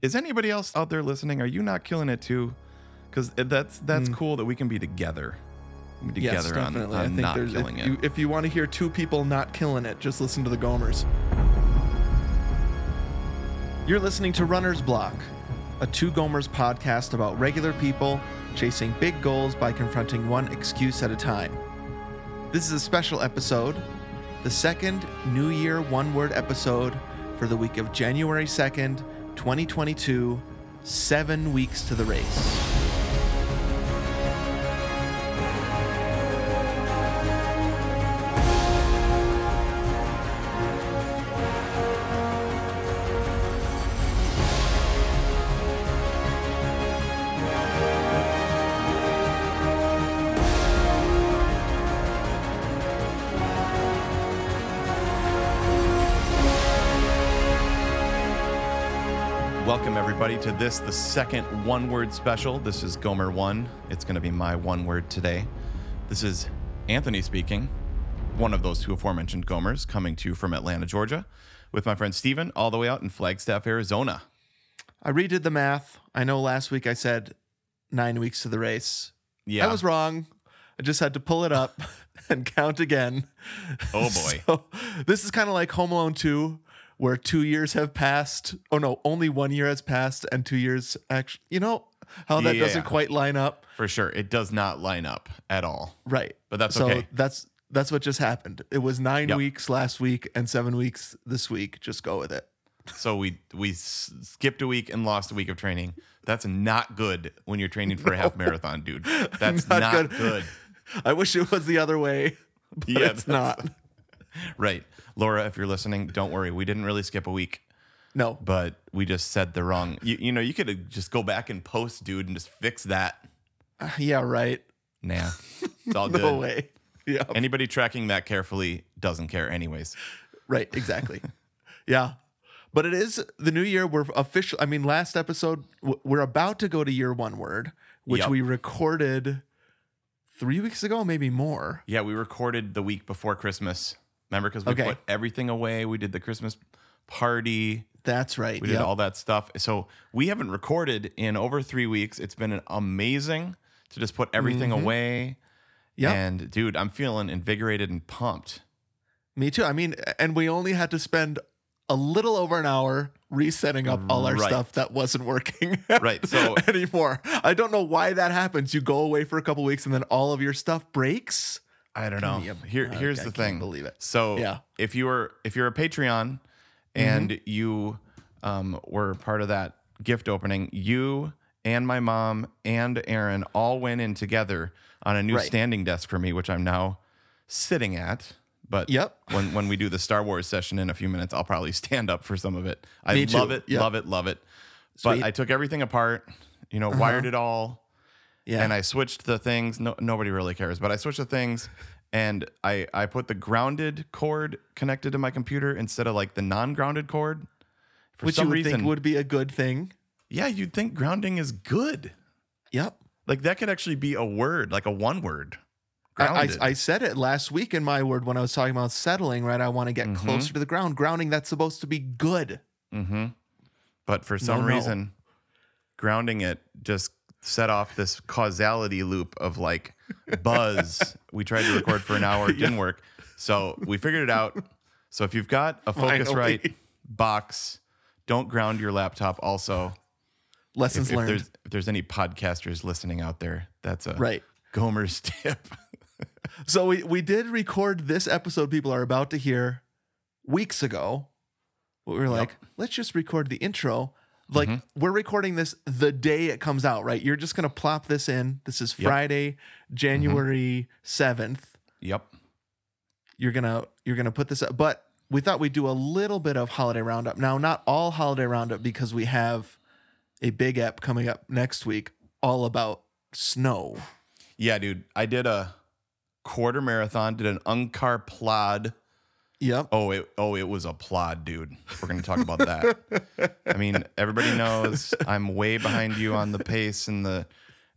Is anybody else out there listening? Are you not killing it too? Because that's that's hmm. cool that we can be together, be Yes, together on, definitely. I on think not killing if it. You, if you want to hear two people not killing it, just listen to the Gomers. You're listening to Runner's Block, a two Gomers podcast about regular people chasing big goals by confronting one excuse at a time. This is a special episode, the second New Year one word episode for the week of January 2nd, 2022, seven weeks to the race. Everybody to this, the second one-word special. This is Gomer One. It's going to be my one word today. This is Anthony speaking, one of those two aforementioned Gomers, coming to you from Atlanta, Georgia, with my friend Steven, all the way out in Flagstaff, Arizona. I redid the math. I know last week I said nine weeks to the race. Yeah. I was wrong. I just had to pull it up and count again. Oh boy. So, this is kind of like Home Alone 2, where two years have passed. Oh no, only one year has passed, and two years actually. You know how that Yeah, doesn't quite line up, For sure. It does not line up at all. right? But that's so okay. that's that's what just happened. It was nine Yep. weeks last week and seven weeks this week. Just go with it. So we we skipped a week and lost a week of training. That's not good when you're training for a half marathon, dude. That's Not not, good. good. I wish it was the other way, but Yeah, it's not. Right. Laura, if you're listening, don't worry. We didn't really skip a week, No, but we just said the wrong. You, you know, you could just go back and post, dude, and just fix that. Uh, yeah, right. Nah, it's all good. No way. Yeah. Anybody tracking that carefully doesn't care, anyways. Right, exactly. yeah. But it is the new year. We're official. I mean, last episode, we're about to go to year one word, which Yep. we recorded three weeks ago, maybe more. Yeah, we recorded the week before Christmas. Remember, because we Okay. put everything away. We did the Christmas party. That's right. We did Yep. all that stuff. So we haven't recorded in over three weeks. It's been amazing to just put everything mm-hmm. away. Yep. And dude, I'm feeling invigorated and pumped. Me too. I mean, and we only had to spend a little over an hour resetting up all our Right. stuff that wasn't working Right, so- anymore. I don't know why that happens. You go away for a couple weeks and then all of your stuff breaks. I don't know. a- Here, here's I the thing. believe it. So Yeah. if you were if you're a Patreon and Mm-hmm. you um, were part of that gift opening, you and my mom and Aaron all went in together on a new Right. standing desk for me, which I'm now sitting at. But Yep. when when we do the Star Wars session in a few minutes, I'll probably stand up for some of it. I love it, Yep. love it, love it. Uh-huh. But I took everything apart, you know, wired it all, Yeah. and I switched the things. No, nobody really cares, but I switched the things, and I I put the grounded cord connected to my computer instead of like the non-grounded cord. For which you some would reason, think would be a good thing. yeah, you'd think grounding is good. Yep. Like that could actually be a word, like a one word. I, Grounded. I, I said it last week in my word when I was talking about settling, right? I want to get Mhm. closer to the ground. Grounding, that's supposed to be good. Mm-hmm. But for some no. reason, grounding it just set off this causality loop of like buzz. we tried to record for an hour, it didn't work. So we figured it out. So if you've got a Focusrite box, don't ground your laptop. Also, Lessons if, if learned. there's if there's any podcasters listening out there, that's a right. Gomer's tip. So we, we did record this episode people are about to hear weeks ago. We were like, let's just record the intro. Like Mm-hmm. we're recording this the day it comes out, right? You're just gonna plop this in. This is Yep. Friday, January 7th. yep. you're gonna you're gonna put this up but we thought we'd do a little bit of holiday roundup now not all holiday roundup because we have a big app coming up next week all about snow Yeah, dude. I did a quarter marathon, did an Uncar plod. Yep Oh, it oh, it was a plod, dude. We're gonna talk about that. I mean, everybody knows I'm way behind you on the pace and the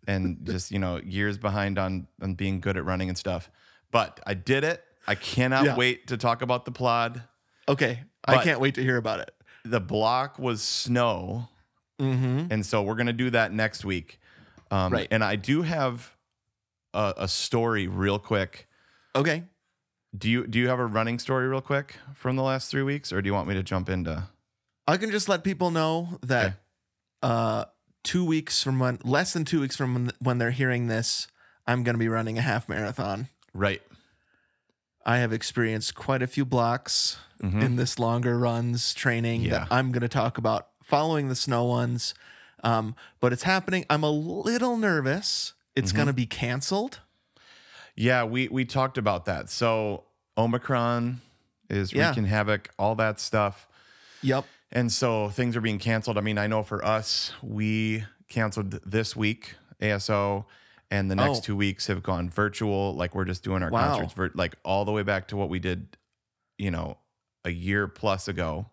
and just you know years behind on on being good at running and stuff. But I did it. I cannot Yeah. wait to talk about the plod. okay i can't wait to hear about it The block was snow Mm-hmm. And so we're going to do that next week. Um, Right. And I do have a, a story real quick. Okay. Do you do you have a running story real quick from the last three weeks, or do you want me to jump into? I can just let people know that Okay. uh, two weeks from when, less than two weeks from when, when they're hearing this, I'm going to be running a half marathon. Right. I have experienced quite a few blocks in this longer runs training Mm-hmm. Yeah. that I'm going to talk about following the snow ones. Um, but it's happening. I'm a little nervous. It's Mm-hmm. going to be canceled. Yeah, we we talked about that. So Omicron is Yeah. wreaking havoc, all that stuff. Yep. And so things are being canceled. I mean, I know for us, we canceled this week ASO, and the next Oh. two weeks have gone virtual. Like we're just doing our Wow. concerts, vir- like all the way back to what we did, you know, a year plus ago.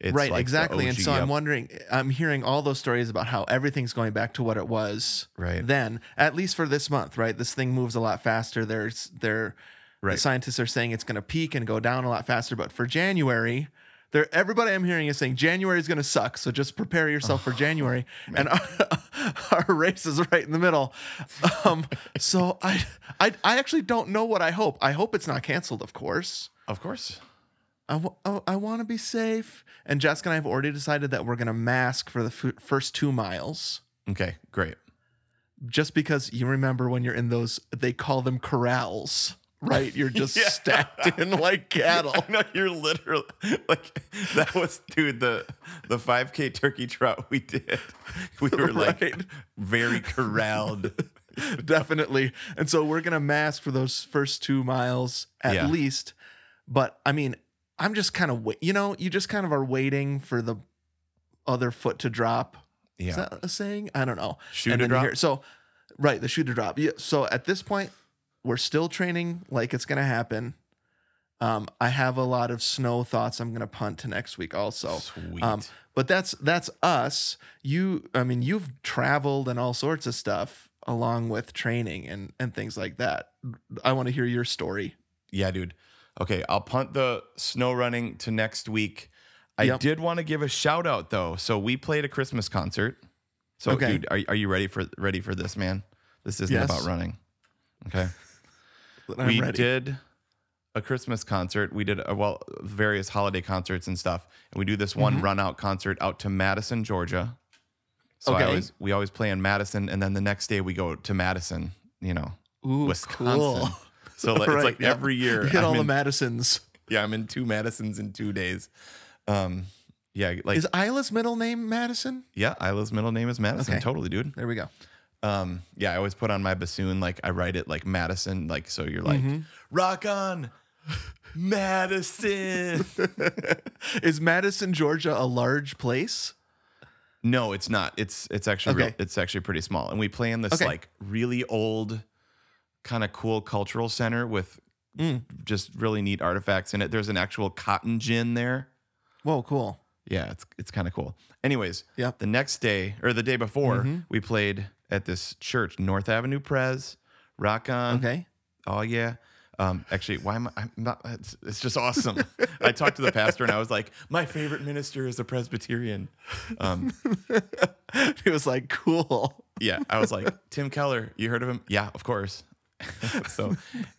It's right. like exactly. And so I'm wondering, I'm hearing all those stories about how everything's going back to what it was Right. then, at least for this month, right? This thing moves a lot faster. There's, there, Right. the scientists are saying it's going to peak and go down a lot faster. But for January, there, everybody I'm hearing is saying January is going to suck. So just prepare yourself for January. And our, our race is right in the middle. Um, so I, I, I actually don't know what I hope. I hope it's not canceled, of course. Of course. I, w- oh, I want to be safe. And Jessica and I have already decided that we're going to mask for the f- first two miles. Okay, great. Just because you remember when you're in those, they call them corrals, right? You're just Yeah. stacked in like cattle. no, you're literally like that was dude the the 5k turkey trot we did. We were like Right. very corralled. Definitely. And so we're going to mask for those first two miles at Yeah. least. But I mean, I'm just kind of, wait, you know, you just kind of are waiting for the other foot to drop. Is Yeah. that a saying? I don't know. Shoe And to drop? hear- so, right, the shoe to drop. Yeah. So at this point, we're still training like it's going to happen. Um, I have a lot of snow thoughts. I'm going to punt to next week also. Sweet. Um, but that's that's us. You, I mean, you've traveled and all sorts of stuff along with training and and things like that. I want to hear your story. yeah, dude. Okay, I'll punt the snow running to next week. I Yep. did want to give a shout out though. So we played a Christmas concert. So Okay. dude, are, are you ready for ready for this, man? This isn't Yes. about running. Okay. I'm we ready. did a Christmas concert. We did uh well various holiday concerts and stuff, and we do this one run out concert out to Madison, Georgia. So I Mm-hmm. Okay. always we always play in Madison, and then the next day we go to Madison. You know, Ooh, Wisconsin. cool. So like, Right, it's like every year. You hit I'm all the Madisons. yeah, I'm in two Madisons in two days. Um, yeah, like Is Isla's middle name Madison? yeah, Isla's middle name is Madison. Okay. Totally, dude. There we go. Um, yeah, I always put on my bassoon, like I write it like Madison, like so you're like Mm-hmm. rock on, Madison. Is Madison, Georgia, a large place? no, it's not. It's it's actually real, it's actually pretty small, and we play in this Okay. like really old, kind of cool cultural center with Mm. just really neat artifacts in it. There's an actual cotton gin there. Whoa, cool. Yeah, it's it's kind of cool. Anyways, Yep. the next day or the day before, Mm-hmm. we played at this church, North Avenue Pres. Rock on. Okay. Oh yeah. Um, actually, why am I? I'm not. It's, it's just awesome. I talked to the pastor and I was like, my favorite minister is a Presbyterian. Um, it was like cool. yeah, I was like, Tim Keller. You heard of him? Yeah, of course. so,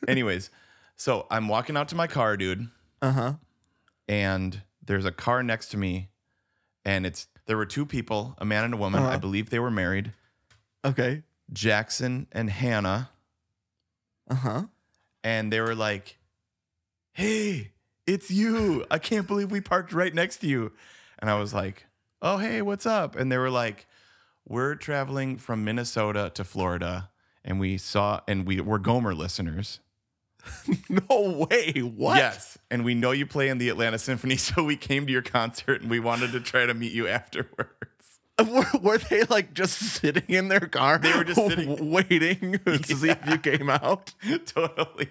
anyways, so I'm walking out to my car, dude, Uh huh. and there's a car next to me, and it's there were two people, a man and a woman. I Uh-huh. believe they were married, Okay. Jackson and Hannah. Uh huh. and they were like, "Hey, it's you! I can't believe we parked right next to you." And I was like, "Oh, hey, what's up?" And they were like, "We're traveling from Minnesota to Florida, and we saw, and we were Gomer listeners. No way. What? Yes, and we know you play in the Atlanta Symphony, so we came to your concert, and we wanted to try to meet you afterwards." Were, were they like just sitting in their car? They were just sitting- waiting to see if you came out. totally.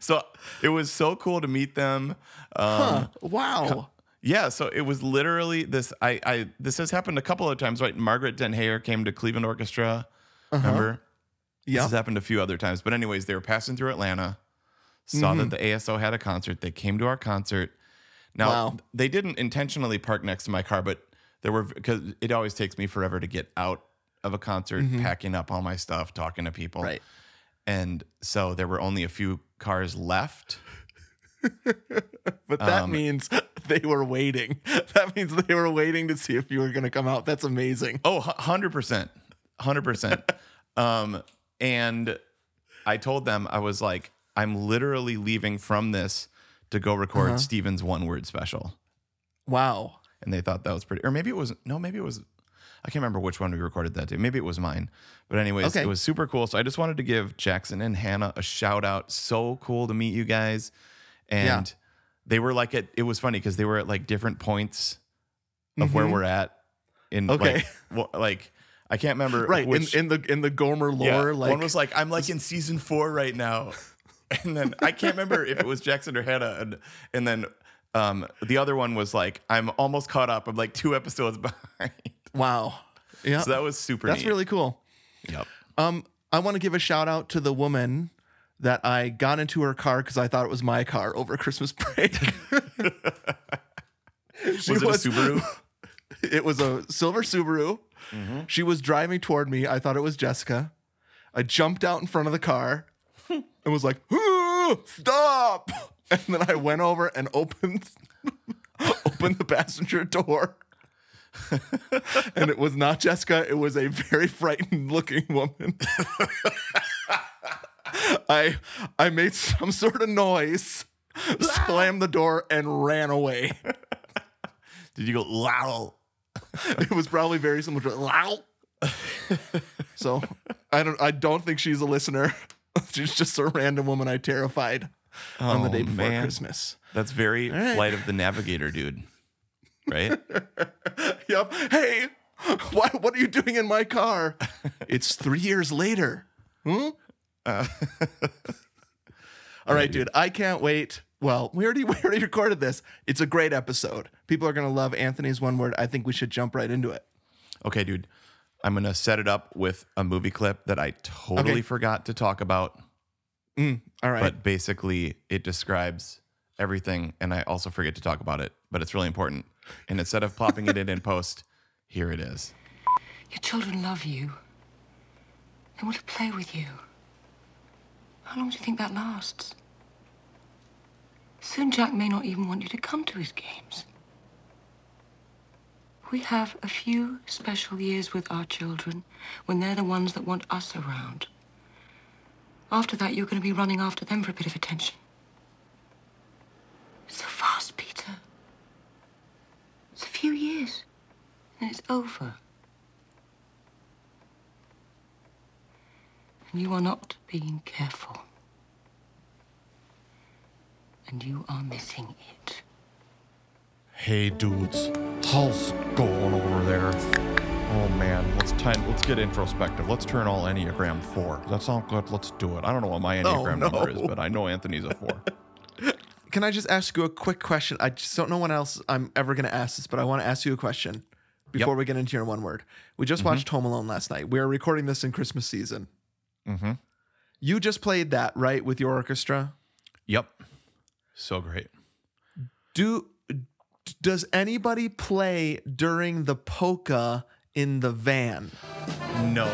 So it was so cool to meet them. Um, Huh. Wow. Yeah, so it was literally this. I, I this has happened a couple of times, right? Margaret Den Heyer came to Cleveland Orchestra. Remember? This has happened a few other times. But anyways, they were passing through Atlanta, saw that the ASO had a concert. They came to our concert. Now Wow. they didn't intentionally park next to my car, but there were because it always takes me forever to get out of a concert, packing up all my stuff, talking to people. Right. And so there were only a few cars left. But that Um, means they were waiting. That means they were waiting to see if you were going to come out. That's amazing. Oh, hu- 100%. 100%. um, and I told them, I was like, I'm literally leaving from this to go record Uh-huh. Steven's one word special. Wow. And they thought that was pretty, or maybe it was, no, maybe it was, I can't remember which one we recorded that day. Maybe it was mine. But, anyways, Okay. it was super cool. So I just wanted to give Jackson and Hannah a shout out. So cool to meet you guys. And Yeah. they were like, at, it was funny because they were at like different points of where Mhm. we're at. In Okay. like, well, like, I can't remember Right. which, in, in the in the Gomer yeah, lore, like one was like, I'm like in season four right now. And then I can't remember if it was Jackson or Hannah. And, and then um, the other one was like, I'm almost caught up. I'm like two episodes behind. wow. Yeah. So that was super That's neat. really cool. Yep. Um, I want to give a shout out to the woman that I got into her car because I thought it was my car over Christmas break. Was it a Subaru? It was a silver Subaru. Mm-hmm. She was driving toward me. I thought it was Jessica. I jumped out in front of the car and was like, "Ah, "Stop!" And then I went over and opened opened the passenger door. and it was not Jessica. It was a very frightened looking woman. I I made some sort of noise, slammed the door, and ran away. Did you go, wow? It was probably very similar to "Low." so I don't I don't think she's a listener. She's just a random woman I terrified on the Oh, day before man. Christmas. That's very right. Flight of the Navigator, dude. Right? Yep. Hey, why, what are you doing in my car? it's three years later. Hmm? Uh, All right, dude. I can't wait. Well, we already we already recorded this. It's a great episode. People are gonna love Anthony's one word. I think we should jump right into it. okay, dude. I'm going to set it up with a movie clip that I totally Okay. forgot to talk about. Mm, all right. but basically it describes everything and i also forget to talk about it but it's really important and instead of plopping it in in post here it is Your children love you. They want to play with you. How long do you think that lasts? Soon Jack may not even want you to come to his games. We have a few special years with our children when they're the ones that want us around. After that, you're going to be running after them for a bit of attention. So fast, Peter. It's a few years, and it's over. And you are not being careful. And you are missing it. hey dudes how's going over there oh man let's time let's get introspective let's turn all enneagram four that sounds good let's do it i don't know what my enneagram no. number is but i know anthony's a four Can I just ask you a quick question? I just don't know when else I'm ever going to ask this, but I want to ask you a question before we get into your one word. We just watched Home Alone last night. We are recording this in Christmas season. mm-hmm You just played that, right, with your orchestra? yep so great Do does anybody play during the polka in the van? no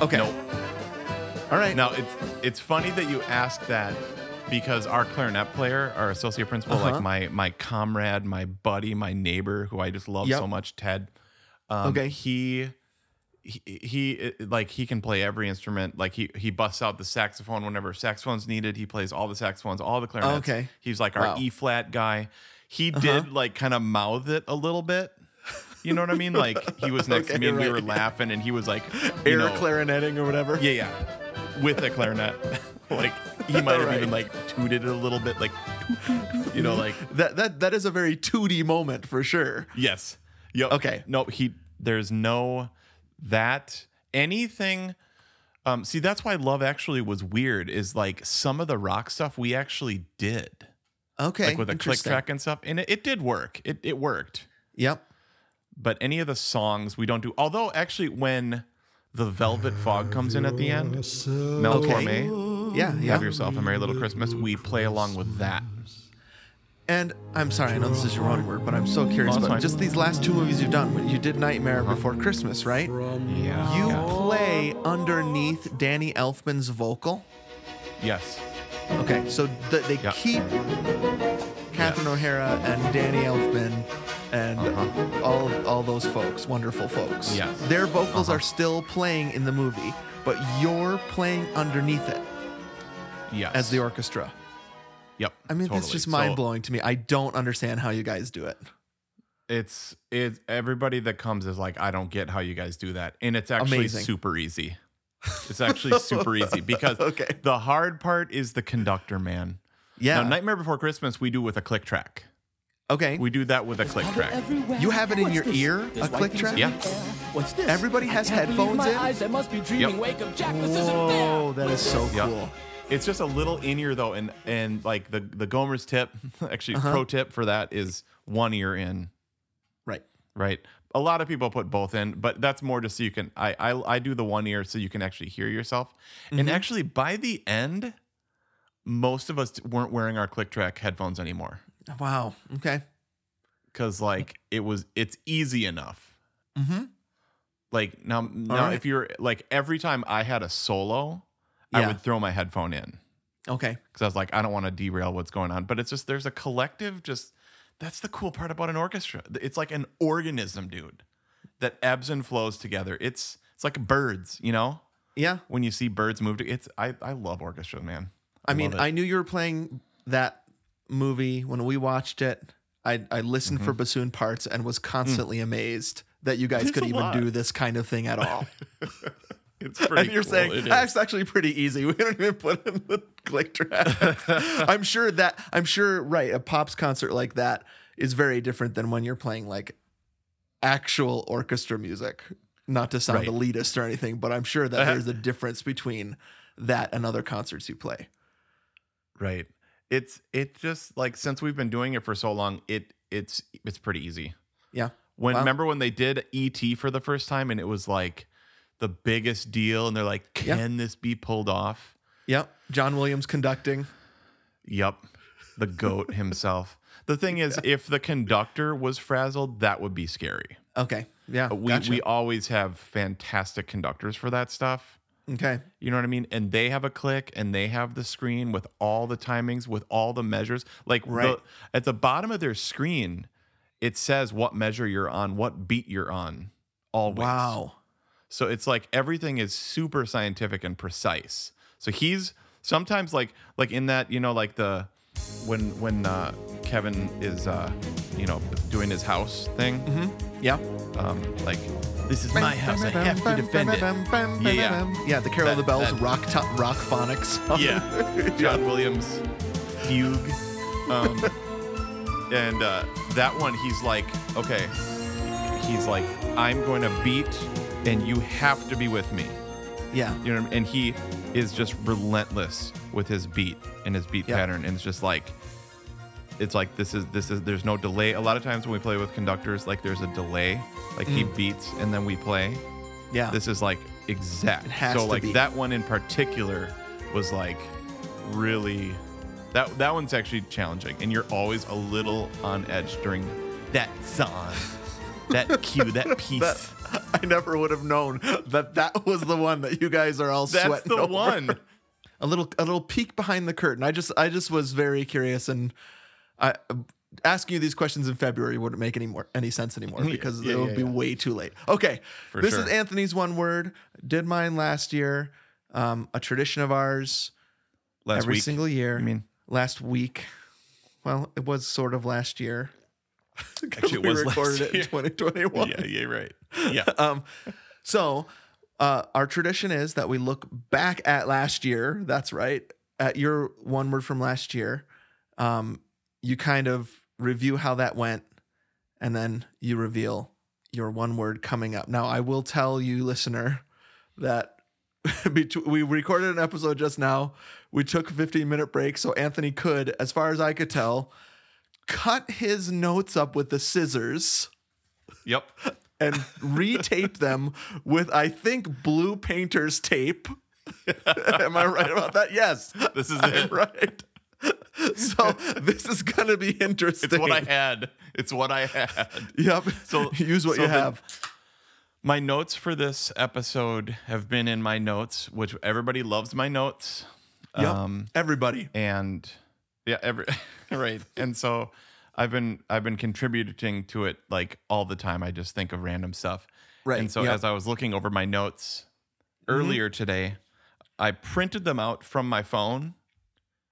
Okay. no All right. Now it's it's funny that you asked that because our clarinet player, our associate principal, Uh-huh. like my my comrade, my buddy, my neighbor, who I just love Yep. so much, Ted. Um, Okay. He, he he like he can play every instrument. Like he he busts out the saxophone whenever saxophone's needed. He plays all the saxophones, all the clarinets. Okay. He's like our Wow. Uh-huh. E flat guy. He did like kind of mouth it a little bit. You know what I mean? Like he was next Okay, to me and we were laughing, and he was like, Air know, clarinetting or whatever. yeah, yeah. With a clarinet. like he might have Right. even like tooted it a little bit, like you know, like That that that is a very tooty moment for sure. yes. Yep. Okay. No, he there's no that anything um see that's why love actually was weird is like some of the rock stuff we actually did. Okay. Like with a click track and stuff. And it, it did work. It it worked. Yep. But any of the songs we don't do. Although actually when the Velvet Fog comes in at the end, Mel Okay. Torme, Yeah. Yeah. Have Yourself a Merry Little Christmas, we play along with that. And I'm sorry, I know this is your one word, but I'm so curious Oh, that's about just these last two movies you've done. When you did Nightmare Before Christmas, right? Yeah. You yeah. play underneath Danny Elfman's vocal. Yes. Okay, so th- they Yeah. keep Catherine Yes. O'Hara and Danny Elfman and Uh-huh. all all those folks, wonderful folks. Yes. Their vocals Uh-huh. are still playing in the movie, but you're playing underneath it Yes. as the orchestra. Yep. I mean, that's totally. just mind blowing to me. I don't understand how you guys do it. it's it's everybody that comes is like, I don't get how you guys do that, and it's actually Amazing. super easy. It's actually super easy because Okay. the hard part is the conductor, man. Yeah. Now, Nightmare Before Christmas, we do with a click track. okay. We do that with a click track. You have it in your ear, a click track? Yeah. What's this? Everybody has I can't believe headphones in? Eyes. I must be dreaming. Yep. Wake up, Jack. This isn't oh, fair. That is so Yep. cool. It's just a little in ear though, and and like the the Gomer's tip, actually Uh-huh. pro tip for that is one ear in, Right. right? A lot of people put both in, but that's more just so you can. I I, I do the one ear so you can actually hear yourself. And Mm-hmm. actually, by the end, most of us weren't wearing our click track headphones anymore Wow. Okay. because like it was it's easy enough. Mm-hmm. Like now now right. if you're like every time I had a solo, I would throw my headphone in. Okay. because I was like, I don't want to derail what's going on. But it's just there's a collective. Just that's the cool part about an orchestra. It's like an organism, dude, that ebbs and flows together. It's it's like birds, you know. Yeah. When you see birds move, to, it's I I love orchestra, man. I mean. I knew you were playing that movie when we watched it. I, I listened for bassoon parts and was constantly amazed that you guys Mm. There's could even lot. do this kind of thing at all. it's pretty. and you're cool. saying that's actually pretty easy. We don't even put in the click track. I'm sure that I'm sure right a pops concert like that is very different than when you're playing like actual orchestra music. Not to sound Right. elitist or anything, but I'm sure that uh-huh. there's a difference between that and other concerts you play. right. It's it just like since we've been doing it for so long, it it's it's pretty easy. Yeah. When Wow. remember when they did ET for the first time and it was like the biggest deal and they're like, Yeah. can this be pulled off? Yep. John Williams conducting. Yep. The goat himself. The thing is, if the conductor was frazzled, that would be scary. Okay. Yeah. We gotcha. we always have fantastic conductors for that stuff. okay. You know what I mean? And they have a click and they have the screen with all the timings, with all the measures. Like Right. the, at the bottom of their screen, it says what measure you're on, what beat you're on. Always. Wow. So it's like everything is super scientific and precise. So he's sometimes like like in that, you know, like the when when uh Kevin is uh you know doing his house thing, Yeah. um like this is my house, I have to defend it. Yeah, yeah. Yeah, the Carol of the Bells that- rock to- rock phonics. song. Yeah. John Williams fugue. Um and uh that one he's like, okay, he's like, I'm going to beat and you have to be with me. Yeah. You know, what I mean? and he is just relentless with his beat and his beat Yeah. pattern, and it's just like, it's like this is this is there's no delay. A lot of times when we play with conductors, like there's a delay, like he Mm. beats and then we play. Yeah. This is like exact. So like be. that one in particular was like really that that one's actually challenging, and you're always a little on edge during that song, that cue, that piece. That- I never would have known that that was the one that you guys are all sweating. That's sweating the over. one. A little a little peek behind the curtain. I just I just was very curious and I asking you these questions in February wouldn't make any more any sense anymore because yeah, it would yeah, be yeah. way too late. Okay. For this sure. is Anthony's one word. Did mine last year. Um, a tradition of ours Last every week. single year. I mean, last week. Well, it was sort of last year. Actually, it we was last recorded it year. in 2021. yeah, yeah, right. Yeah. Um, so uh, our tradition is that we look back at last year. That's right. At your one word from last year, um, you kind of review how that went, and then you reveal your one word coming up. Now, I will tell you, listener, that we recorded an episode just now. We took a 15 minute break, so Anthony could, as far as I could tell, cut his notes up with the scissors Yep. and retape them with I think blue painter's tape. Am I right about that? Yes. This is I'm it. right. so this is gonna be interesting. It's what I had. It's what I had. Yep. So- use what so you have. My notes for this episode have been in my notes, which everybody loves my notes. Yep. Um, Everybody. and yeah, every right. And so I've been I've been contributing to it like all the time. I just think of random stuff. Right, And so yep. Mm-hmm. as I was looking over my notes earlier today, I printed them out from my phone.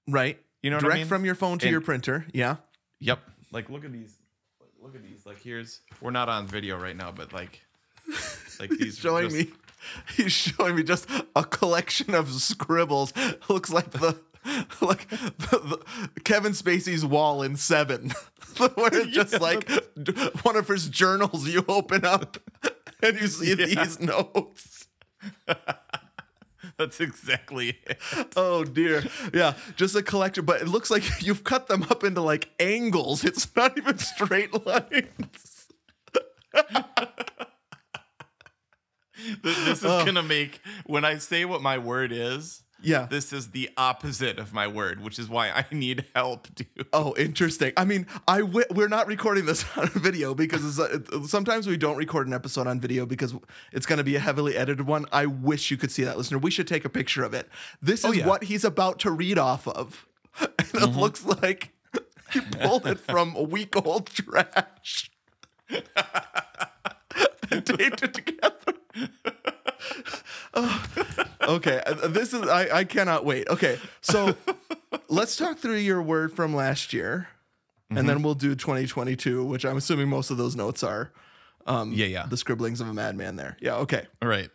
Right. You know what I Direct mean? from your phone to And- your printer. Yeah. Yep. Like look at these. Look at these. Like here's we're not on video right now, but like like these He's showing just- me. He's showing me just a collection of scribbles. Looks like the like the, the, Kevin Spacey's wall in Seven, where it's just Yeah. like one of his journals you open up and you see Yeah. these notes. That's exactly it. Oh dear. Yeah, just a collection, but it looks like you've cut them up into like angles. It's not even straight lines. Th- This is oh. gonna make when I say what my word is. Yeah. This is the opposite of my word, which is why I need help, dude. Oh, interesting. I mean, I w- we're not recording this on video because it's, uh, sometimes we don't record an episode on video because it's going to be a heavily edited one. I wish you could see that, listener. We should take a picture of it. This is yeah. what he's about to read off of, and it looks like he pulled it from a week old trash and taped it together. Oh, okay, uh, this is I, I cannot wait. Okay, so let's talk through your word from last year, and then we'll do 2022, which I'm assuming most of those notes are um, Yeah, yeah. the scribblings of a madman. There, yeah. Okay, All right.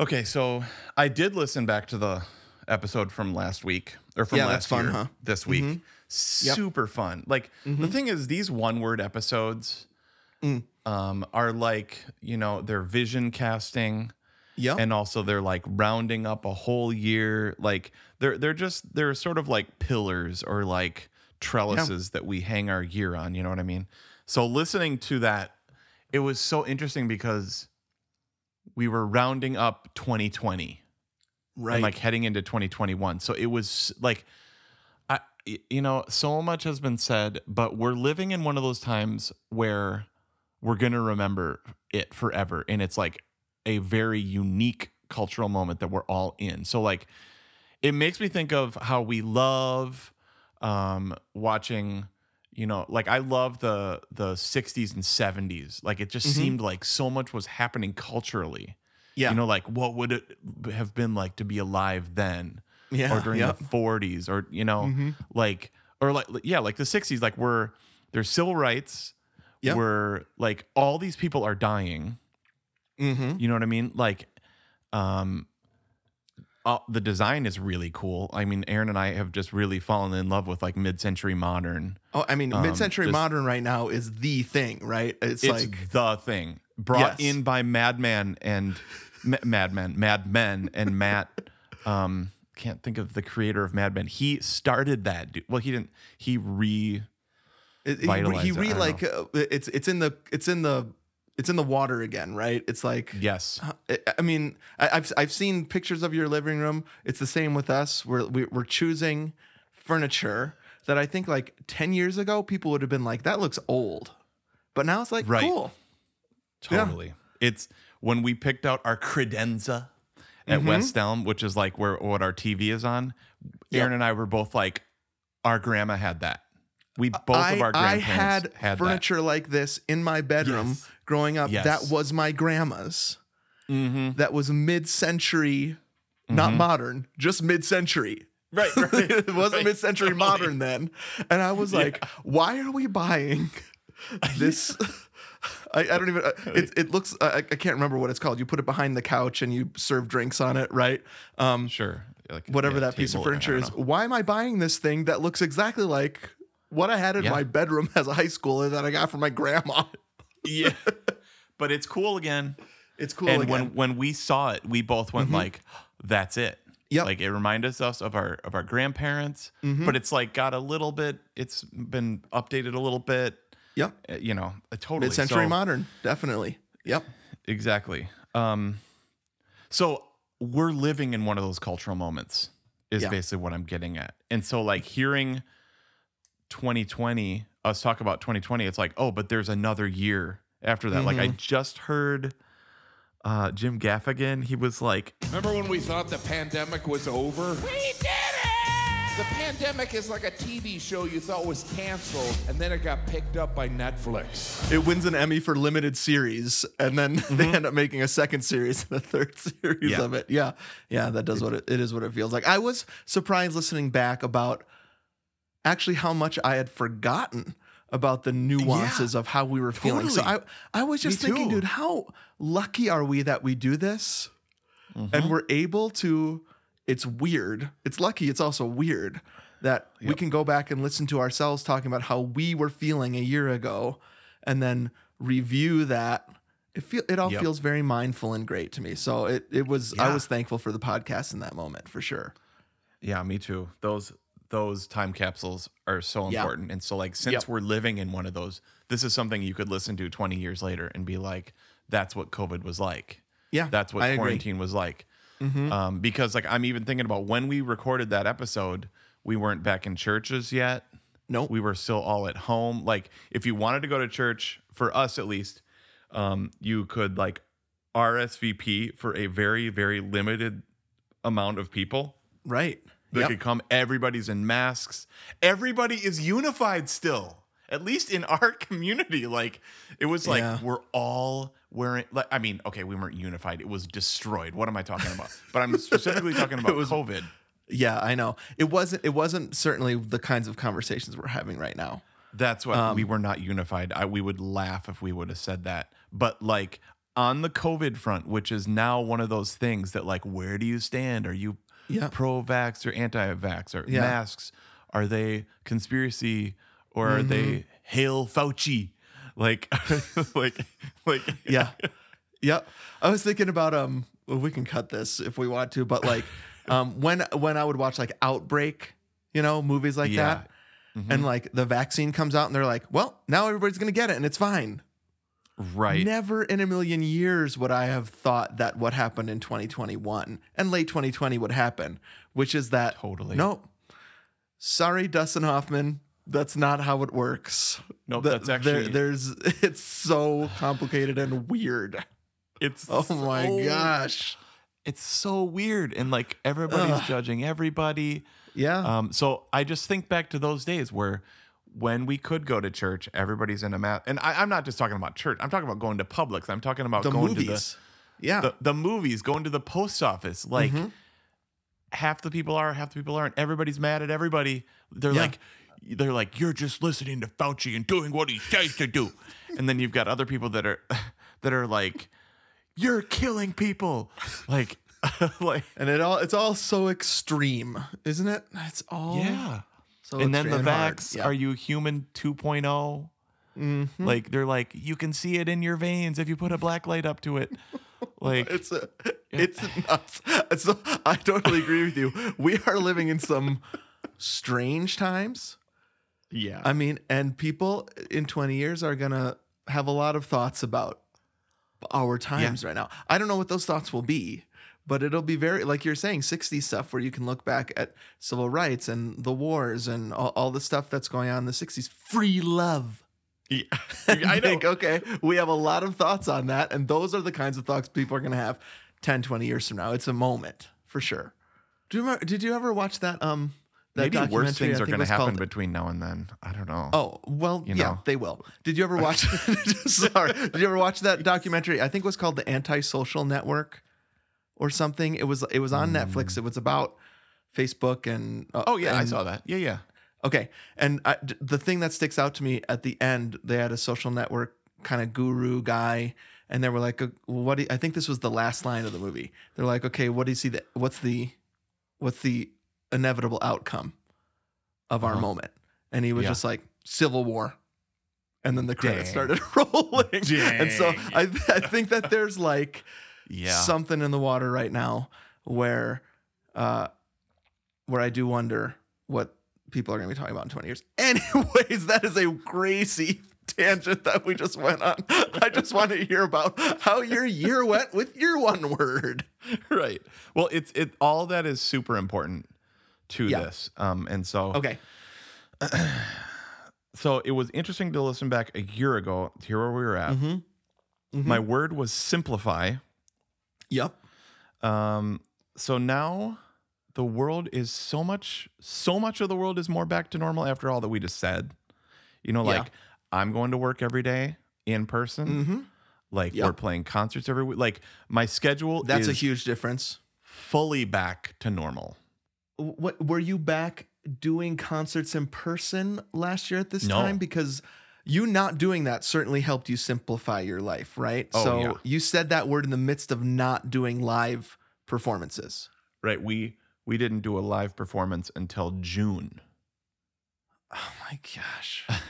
Okay, so I did listen back to the episode from last week or from Yeah, last fun, year huh? Mm-hmm. this week. Super fun. Like the thing is, these one word episodes Mm. Um, are like you know they're vision casting. yeah, and also they're like rounding up a whole year like they're they're just they're sort of like pillars or like trellises that we hang our year on you know what i mean so listening to that it was so interesting because we were rounding up 2020 right. and like heading into 2021 so it was like i you know so much has been said but we're living in one of those times where we're going to remember it forever and it's like a very unique cultural moment that we're all in so like it makes me think of how we love um watching you know like i love the the 60s and 70s like it just seemed like so much was happening culturally yeah, you know, like what would it have been like to be alive then? Yeah, Or during yep. the 40s, or, you know, Mm-hmm. like, or like, yeah, like the 60s, like we're, there's civil rights, Yep. where like all these people are dying. mm-hmm. You know what I mean? Like, um, uh, the design is really cool. I mean, Aaron and I have just really fallen in love with like mid-century modern. Oh, I mean, Um, mid-century just- modern right now is the thing, right? It's, It's like the thing brought Yes. in by Madman and Ma- Madmen, Mad Men, and Matt. Um, can't think of the creator of Mad Men. He started that. Well, he didn't. He re. It- he, re like uh, it's it's in the it's in the it's in the water again, right? It's like Yes. I- I mean, I, I've I've seen pictures of your living room. It's the same with us. We're we- we're choosing furniture that I think like ten years ago people would have been like, that looks old, but now it's like Right. cool. Yeah. Totally. It's when we picked out our credenza at Mm-hmm. West Elm, which is like where what our TV is on. Aaron and I were both like, our grandma had that. We both I, of our I grandparents had, had, furniture like this in my bedroom Yes. growing up. Yes. That was my grandma's. that. Mm-hmm. That was mid-century, not modern, just mid-century. Right. right it wasn't right, mid-century totally. modern then and i was like why are we buying this I, I don't even uh, it, it looks I, I can't remember what it's called you put it behind the couch and you serve drinks on it right um Sure. Like, whatever yeah, that piece of furniture is why am i buying this thing that looks exactly like what i had in Yeah. my bedroom as a high schooler that i got from my grandma Yeah. but it's cool again. it's cool and again. Mm-hmm. when when we saw it, we both went like, "That's it." Yep. Like it reminded us of our of our grandparents, Mm-hmm. but it's like got a little bit. It's been updated a little bit. yep uh, You know, uh, totally mid-century So- modern definitely yep Exactly. Um, so we're living in one of those cultural moments. is Yeah. basically what I'm getting at. And so like hearing 2020 us talk about 2020 it's like, "Oh, but there's another year after that." Like I Mm-hmm. just heard uh Jim Gaffigan, he was like, Remember when we thought the pandemic was over? We did it! The pandemic is like a TV show you thought was canceled, and then it got picked up by Netflix. It wins an Emmy for limited series, and then they end up making a second series and a third series Mm-hmm. Yeah. of it. Yeah, yeah, that does what it, it is. What it feels like. I was surprised listening back about actually how much I had forgotten about the nuances of how we were feeling. So I, I was just Me thinking, too. dude, how lucky are we that we do this, Mm-hmm. and we're able to. It's weird. It's lucky. It's also weird that we can go back and listen to ourselves talking about how we were feeling a year ago, and then review that. It feel it all Yep. feels very mindful and great to me. So it it was. I was thankful for the podcast in that moment for sure. Yeah, me too. Those those time capsules are so Yeah. important. And so like since Yep. we're living in one of those, this is something you could listen to 20 years later and be like, that's what COVID was like. Yeah, That's what I agree. Mm-hmm. quarantine was like. Um, because like I'm even thinking about when we recorded that episode, we weren't back in churches yet. Nope. We were still all at home. Like if you wanted to go to church, for us at least, um, you could like RSVP for a very, very limited amount of people. Right. They Yep. could come. Everybody's in masks. Everybody is unified still. At least in our community, like it was like Yeah. we're all wearing. Like, I mean, okay, we weren't unified. It was destroyed. What am I talking about? But I'm specifically talking about was- COVID. Yeah, I know. It wasn't. It wasn't certainly the kinds of conversations we're having right now. That's why Um, we were not unified. I, we would laugh if we would have said that. But like on the COVID front, which is now one of those things that like, where do you stand? Are you Yeah. pro-vax or anti-vax or Yeah. masks? Are they conspiracy or are Mm-hmm. they hail Fauci? Like, like, like, Yeah. yep. I was thinking about um. Well, we can cut this if we want to, but like, um, when when I would watch like Outbreak, you know, movies like Yeah. that, and like the vaccine comes out, and they're like, well, now everybody's gonna get it, and it's fine. Right. Never in a million years would I have thought that what happened in 2021 and late 2020 would happen, which is that Totally. Nope. Sorry, Dustin Hoffman. That's not how it works. Nope, Th- that's there- actually- there's it's so complicated and weird. It's Oh my gosh. It's so weird. And like everybody's Ugh. judging everybody. Yeah. Um, so I just think back to those days where when we could go to church, everybody's in a mask. And I, I'm not just talking about church. I'm talking about going to Publix. I'm talking about the going movies. to yeah. the, the the movies, going to the post office. Like Mm-hmm. half the people are, half the people aren't. Everybody's mad at everybody. They're Yeah. like, they're like, you're just listening to Fauci and doing what he says to do. and then you've got other people that are that are like, you're killing people. Like, like and it all it's all so extreme, isn't it? It's all yeah. So and then the vax, Yeah. are you human 2.0? Mm-hmm. Like they're like, you can see it in your veins if you put a black light up to it. Like It's a, it's nuts. So I totally agree with you. We are living in some strange times. yeah. I mean, and people in 20 years are going to have a lot of thoughts about our times right now. I don't know what those thoughts will be, but it'll be very, like you're saying, 60s stuff where you can look back at civil rights and the wars and all, all the stuff that's going on in the 60s. Free love. Yeah. I think, okay, we have a lot of thoughts on that. And those are the kinds of thoughts people are going to have 10, 20 years from now. It's a moment for sure. Do you remember, did you ever watch that? Um, that Maybe worse things are going to happen called- between now and then. I don't know. Oh well, You yeah, know. they will. Did you ever watch? sorry, did you ever watch that documentary? I think it was called the Antisocial Network, or something. It was it was on Netflix. It was about Facebook and uh. Oh yeah, I saw that. Yeah, yeah. Okay, and I, the thing that sticks out to me at the end, they had a social network kind of guru guy, and they were like, uh, "What?" Do you, I think this was the last line of the movie. They're like, "Okay, what do you see? The, what's the, what's the inevitable outcome of our Uh-huh. moment?" And he was Yeah. just like, "Civil war." And then the credits Dang. started rolling. And so I, I think that there's like Yeah. something in the water right now where uh where I do wonder what people are going to be talking about in 20 years. Anyways, that is a crazy tangent that we just went on. I just want to hear about how your year went with your one word. right. Well, it's it all that is super important to Yeah. this. Um, and so Okay. so it was interesting to listen back a year ago to hear where we were at. Mm-hmm. My word was simplify. Yep. Um, so now the world is so much, so much of the world is more back to normal after all that we just said. You know, Yeah. like I'm going to work every day in person. Mm-hmm. Like Yep. we're playing concerts every week. Like my schedule That's a huge difference. fully back to normal. What were you back doing concerts in person last year at this No. time? Because you not doing that certainly helped you simplify your life, right? Oh, so yeah. you said that word in the midst of not doing live performances. Right. We we didn't do a live performance until June. Oh my gosh.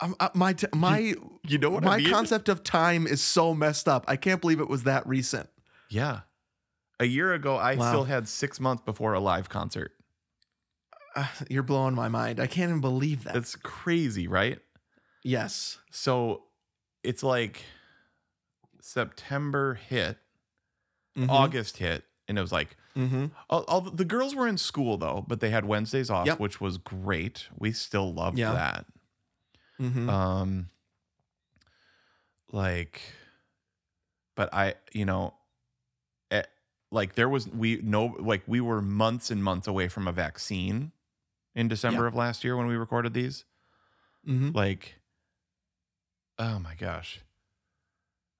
Um, uh, my t- my You know what I my mean? concept of time is so messed up. I can't believe it was that recent. Yeah. A year ago, I Wow. still had six months before a live concert. Uh, you're blowing my mind. I can't even believe that. It's crazy, right? Yes. So it's like September hit, Mhm. August hit, and it was like Mhm. all, all the, girls were in school though, but they had Wednesdays off, Yep. which was great. We still loved Yeah. that. Mhm. Um, like, but I, you know, eh, like there was we no like we were months and months away from a vaccine in December Yeah. of last year when we recorded these. Mhm. Like, oh my gosh.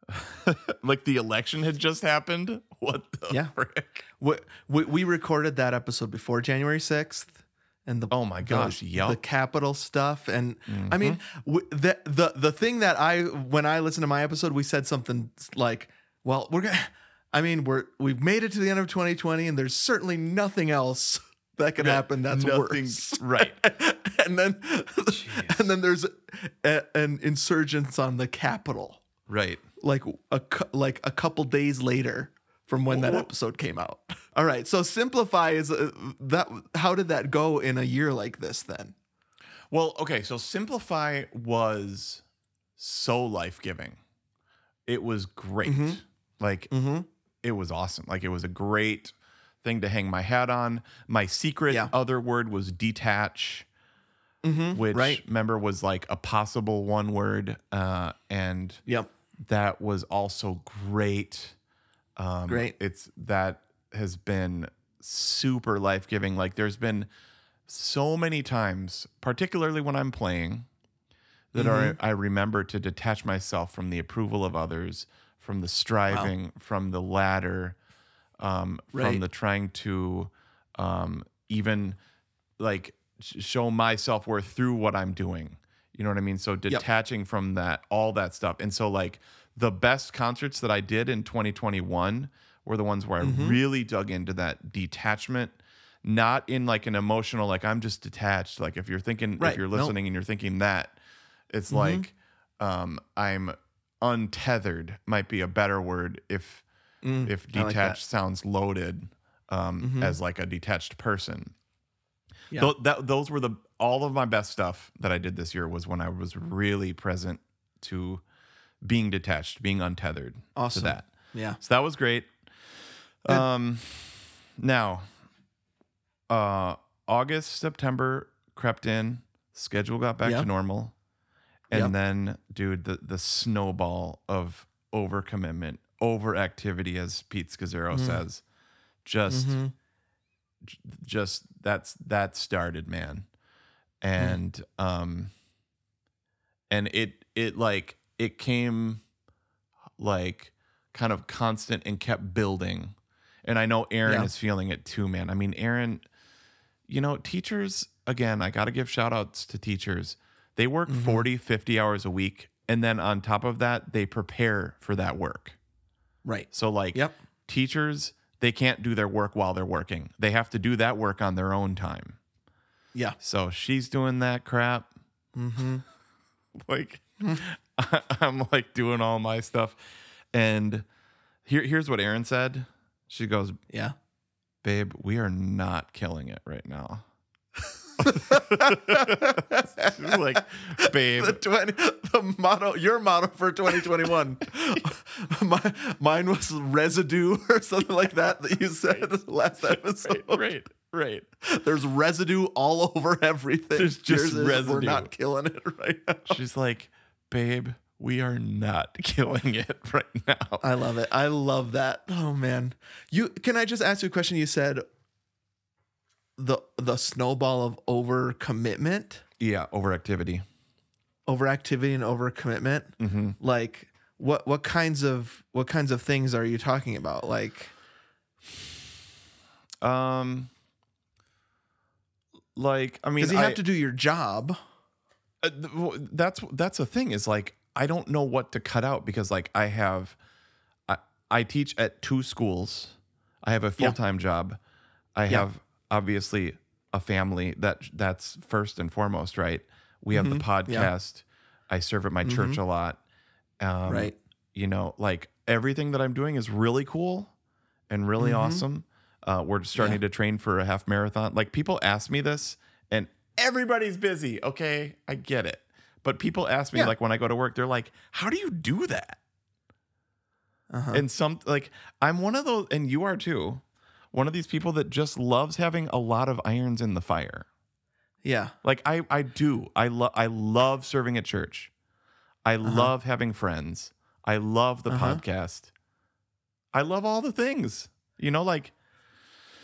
like the election had just happened. What the Yeah. frick? We, we we recorded that episode before January sixth, and the Oh my gosh, the, yup. the Capitol stuff, and I mean Mm-hmm. w- the the the thing that I when I listened to my episode, we said something like, "Well, we're gonna." I mean, we're we've made it to the end of 2020, and there's certainly nothing else that could Yeah, happen that's nothing- worse. right. and then and then there's a, an insurgence on the Capitol, Right. like a like a couple days later from when that episode came out. All right, so simplify is uh, that. How did that go in a year like this? Then Well, okay, so Simplify was so life giving. It was great. Mhm. Like mm-hmm. it was awesome. Like it was a great thing to hang my hat on. My secret Yeah. other word was detach, Mm-hmm. which right. remember was like a possible one word. Uh, and Yep. that was also great. Um, Great. It's that has been super life giving. Like there's been so many times, particularly when I'm playing, that Mm-hmm. I, I remember to detach myself from the approval of others, from the striving, from the ladder, um, from the trying to um, even like show my self worth through what I'm doing. You know what I mean? So detaching from that, all that stuff. And so, like, the best concerts that I did in 2021 were the ones where I Mm-hmm. really dug into that detachment, not in like an emotional, like, I'm just detached. Like, if you're thinking, Right. if you're Nope. listening and you're thinking that, it's Mm-hmm. like, um, I'm untethered, might be a better word if Mm, if like detached. Mm-hmm. sounds loaded um, as like a detached person. Yeah. Tho- that, those were the all of my best stuff that I did this year was when I was really present to being detached, being untethered Awesome. to that. Yeah. So that was great. Good. Um, now, uh, August, September crept in, schedule got back Yeah. to normal, and Yep. then, dude, the the snowball of overcommitment, overactivity, as Pete Scazzero Mm. says, just, Mhm. j- just that's that started, man, and um, and it it like it came like kind of constant and kept building. And I know Aaron Yeah. is feeling it too, man. I mean, Aaron, you know, teachers, again, I got to give shout outs to teachers. They work Mm-hmm. 40, 50 hours a week. And then on top of that, they prepare for that work. Right. So, like, Yep. teachers, they can't do their work while they're working. They have to do that work on their own time. Yeah. So she's doing that crap. Mm-hmm. like I'm like doing all my stuff. And here here's what Erin said. She goes, Yeah. "Babe, we are not killing it right now." She's like, "Babe, The, 20, the motto, your motto for 2021. My, mine was residue or something like that that you said last episode. right, right, right. There's residue all over everything. There's just Yours is, We're not killing it right now. She's like, babe, we are not killing it right now. I love it. I love that. Oh man. You can I just ask you a question? You said the the snowball of overcommitment, yeah, overactivity. overactivity and overcommitment. Mm-hmm. Like what what kinds of what kinds of things are you talking about? Like Um, like I mean, you I- have to do your job. uh, that's that's the thing is like I don't know what to cut out because like I have I, I teach at two schools. I have a full-time job. I Yeah. have obviously a family that that's first and foremost, right? We have the Mm-hmm. Yeah. podcast. I serve at my church a lot. Um, Right. You know, like everything that I'm doing is really cool and really awesome. Uh, we're starting Mm-hmm. Yeah. to train for a half marathon. Like people ask me this, and everybody's busy. Okay, I get it. But people ask me, Yeah. like when I go to work, they're like, "How do you do that?" Uh-huh. And some like I'm one of those, and you are too. One of these people that just loves having a lot of irons in the fire. yeah. Like I, I do. I love. I love serving at church. I Uh-huh. love having friends. I love the Uh-huh. podcast. I love all the things. You know, like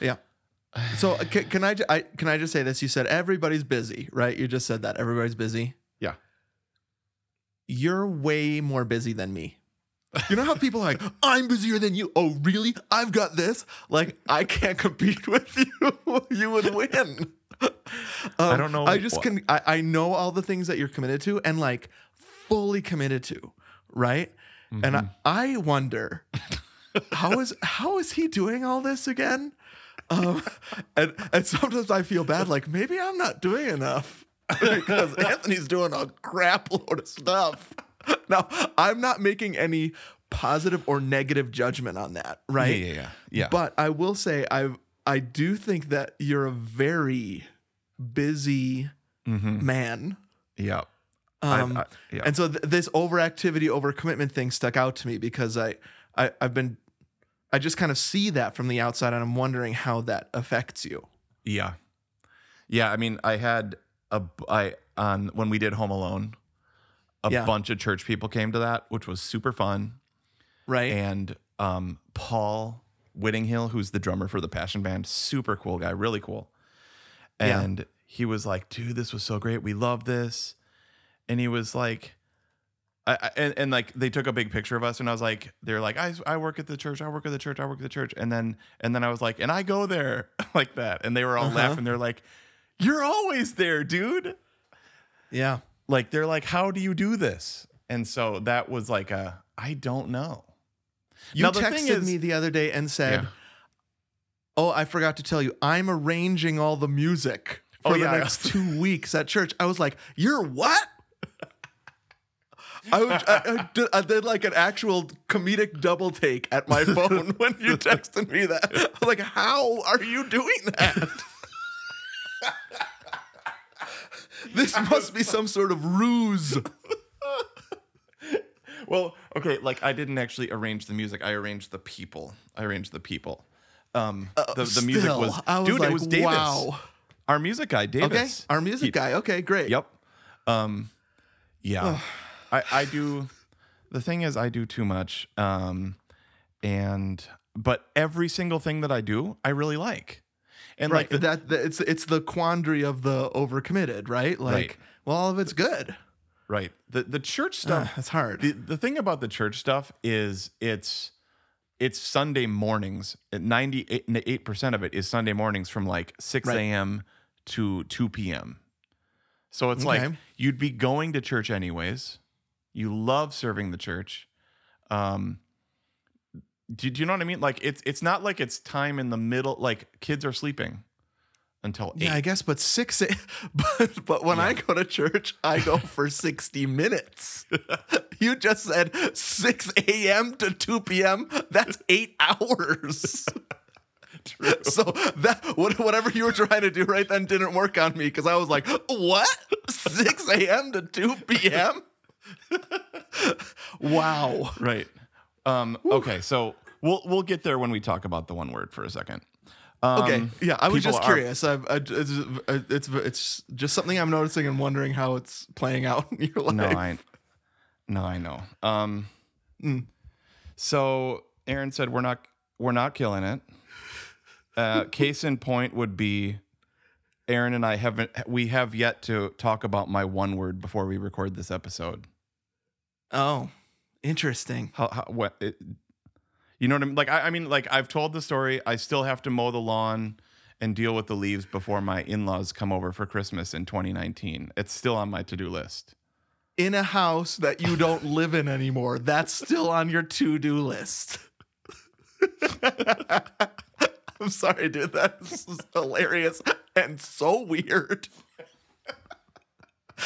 Yeah. So uh, can, can I, I can I just say this? You said everybody's busy, right? You just said that everybody's busy. Yeah. You're way more busy than me. You know how people are like, I'm busier than you. Oh, really? I've got this. Like, I can't compete with you. you would win. Um, don't know I just what- can. I, I know all the things that you're committed to and like fully committed to, right? And Mm-hmm. I, I wonder how is how is he doing all this again? Um, and and sometimes I feel bad, like maybe I'm not doing enough because Anthony's doing a crap load of stuff. Now I'm not making any positive or negative judgment on that, right? yeah, yeah, yeah, yeah. But I will say I I do think that you're a very busy Mhm. man. yeah, I- Um, I- yeah. And so th- this overactivity, overcommitment thing stuck out to me because I, I I've been I just kind of see that from the outside and I'm wondering how that affects you. Yeah. Yeah, I mean, I had a I on when we did Home Alone, a Yeah. bunch of church people came to that, which was super fun. Right. And um Paul Whittinghill, who's the drummer for the Passion Band, super cool guy, really cool. Yeah. And he was like, "Dude, this was so great. We love this." And he was like I, I- and, and like they took a big picture of us and I was like they're like I, I work at the church I work at the church I work at the church and then and then I was like and I go there like that and they were all Uh-huh. laughing they're like you're always there dude yeah. Like they're like how do you do this and so that was like a I don't know You Now, texted is- me the other day and said, Yeah. "Oh, I forgot to tell you, I'm arranging all the music oh, for Oh, the yeah, next two weeks at church." I was like, "You're what?" I, was- I, I did, I did like an actual comedic double take at my phone when you texted me that. I was like, "How are you doing that?" This must be some sort of ruse. well okay like I didn't actually arrange the music I arranged the people I arranged the people um the, the music Still, was was dude like, it was Davis wow. our music guy Okay, Davis our music He- guy. Okay, great. Yep. Um yeah. I I do the thing is I do too much um and but every single thing that I do I really like. And right like the, that, that it's it's the quandary of the overcommitted right like Right. well all of it's good right. The the church stuff Ah, that's hard the the thing about the church stuff is it's it's Sunday mornings. 98 percent of it is Sunday mornings from like 6 Right. a.m. to 2 p.m. So it's like you'd be going to church anyways. You love serving the church. Um, do, do you know what I mean? Like it's it's not like it's time in the middle. Like kids are sleeping until eight. yeah i guess but six a- but but when i go to church i go for 60 minutes you just said 6 a.m to 2 p.m that's eight hours so that what, whatever you were trying to do right then didn't work on me because i was like what 6 a.m to 2 p.m wow Right. Um, okay, so we'll we'll get there when we talk about the one word for a second. Okay, Um, yeah, I was just curious. I, it's, it's it's just something I'm noticing and wondering how it's playing out in your life. No, I no, I know. Um, Mm. so Aaron said we're not we're not killing it. Uh, case in point would be Aaron and I haven't we have yet to talk about my one word before we record this episode. Oh, interesting. How, how what it, you know what I mean? Like I, I mean, like I've told the story. I still have to mow the lawn and deal with the leaves before my in-laws come over for Christmas in 2019. It's still on my to-do list. In a house that you don't live in anymore, that's still on your to-do list. I'm sorry, dude. That's hilarious and so weird.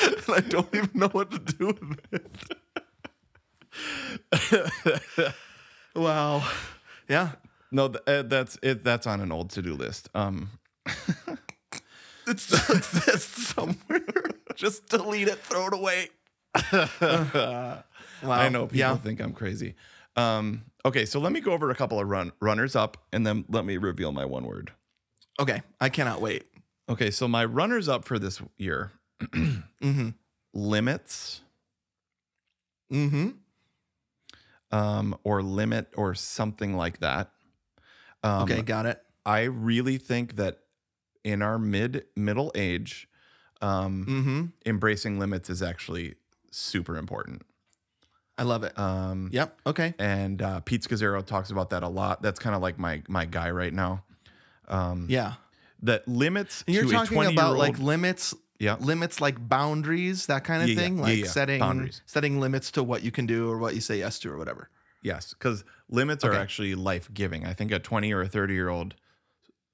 and I don't even know what to do with it. Wow. Yeah. No, th- uh, that's it. That's on an old to-do list. Um, It's it's somewhere. Just delete it, throw it away. wow. I know people Yeah. think I'm crazy. Um, okay, so let me go over a couple of run runners up, and then let me reveal my one word. Okay. I cannot wait. Okay, so my runners up for this year: Mm-hmm. limits, Mm-hmm. Um, or limit, or something like that. Um, Okay, got it. I really think that in our mid middle age, um, Mm-hmm. embracing limits is actually super important. I love it. Um, Yep. Okay. and uh, Pete Scazzero talks about that a lot. That's kind of like my my guy right now. Um, Yeah. That limits And you're talking about like limits, Yeah. limits like boundaries, that kind of Yeah, thing, Yeah, like yeah. setting Boundaries. setting limits to what you can do or what you say yes to or whatever. yes, because limits are actually life giving. I think a 20 or a 30 year old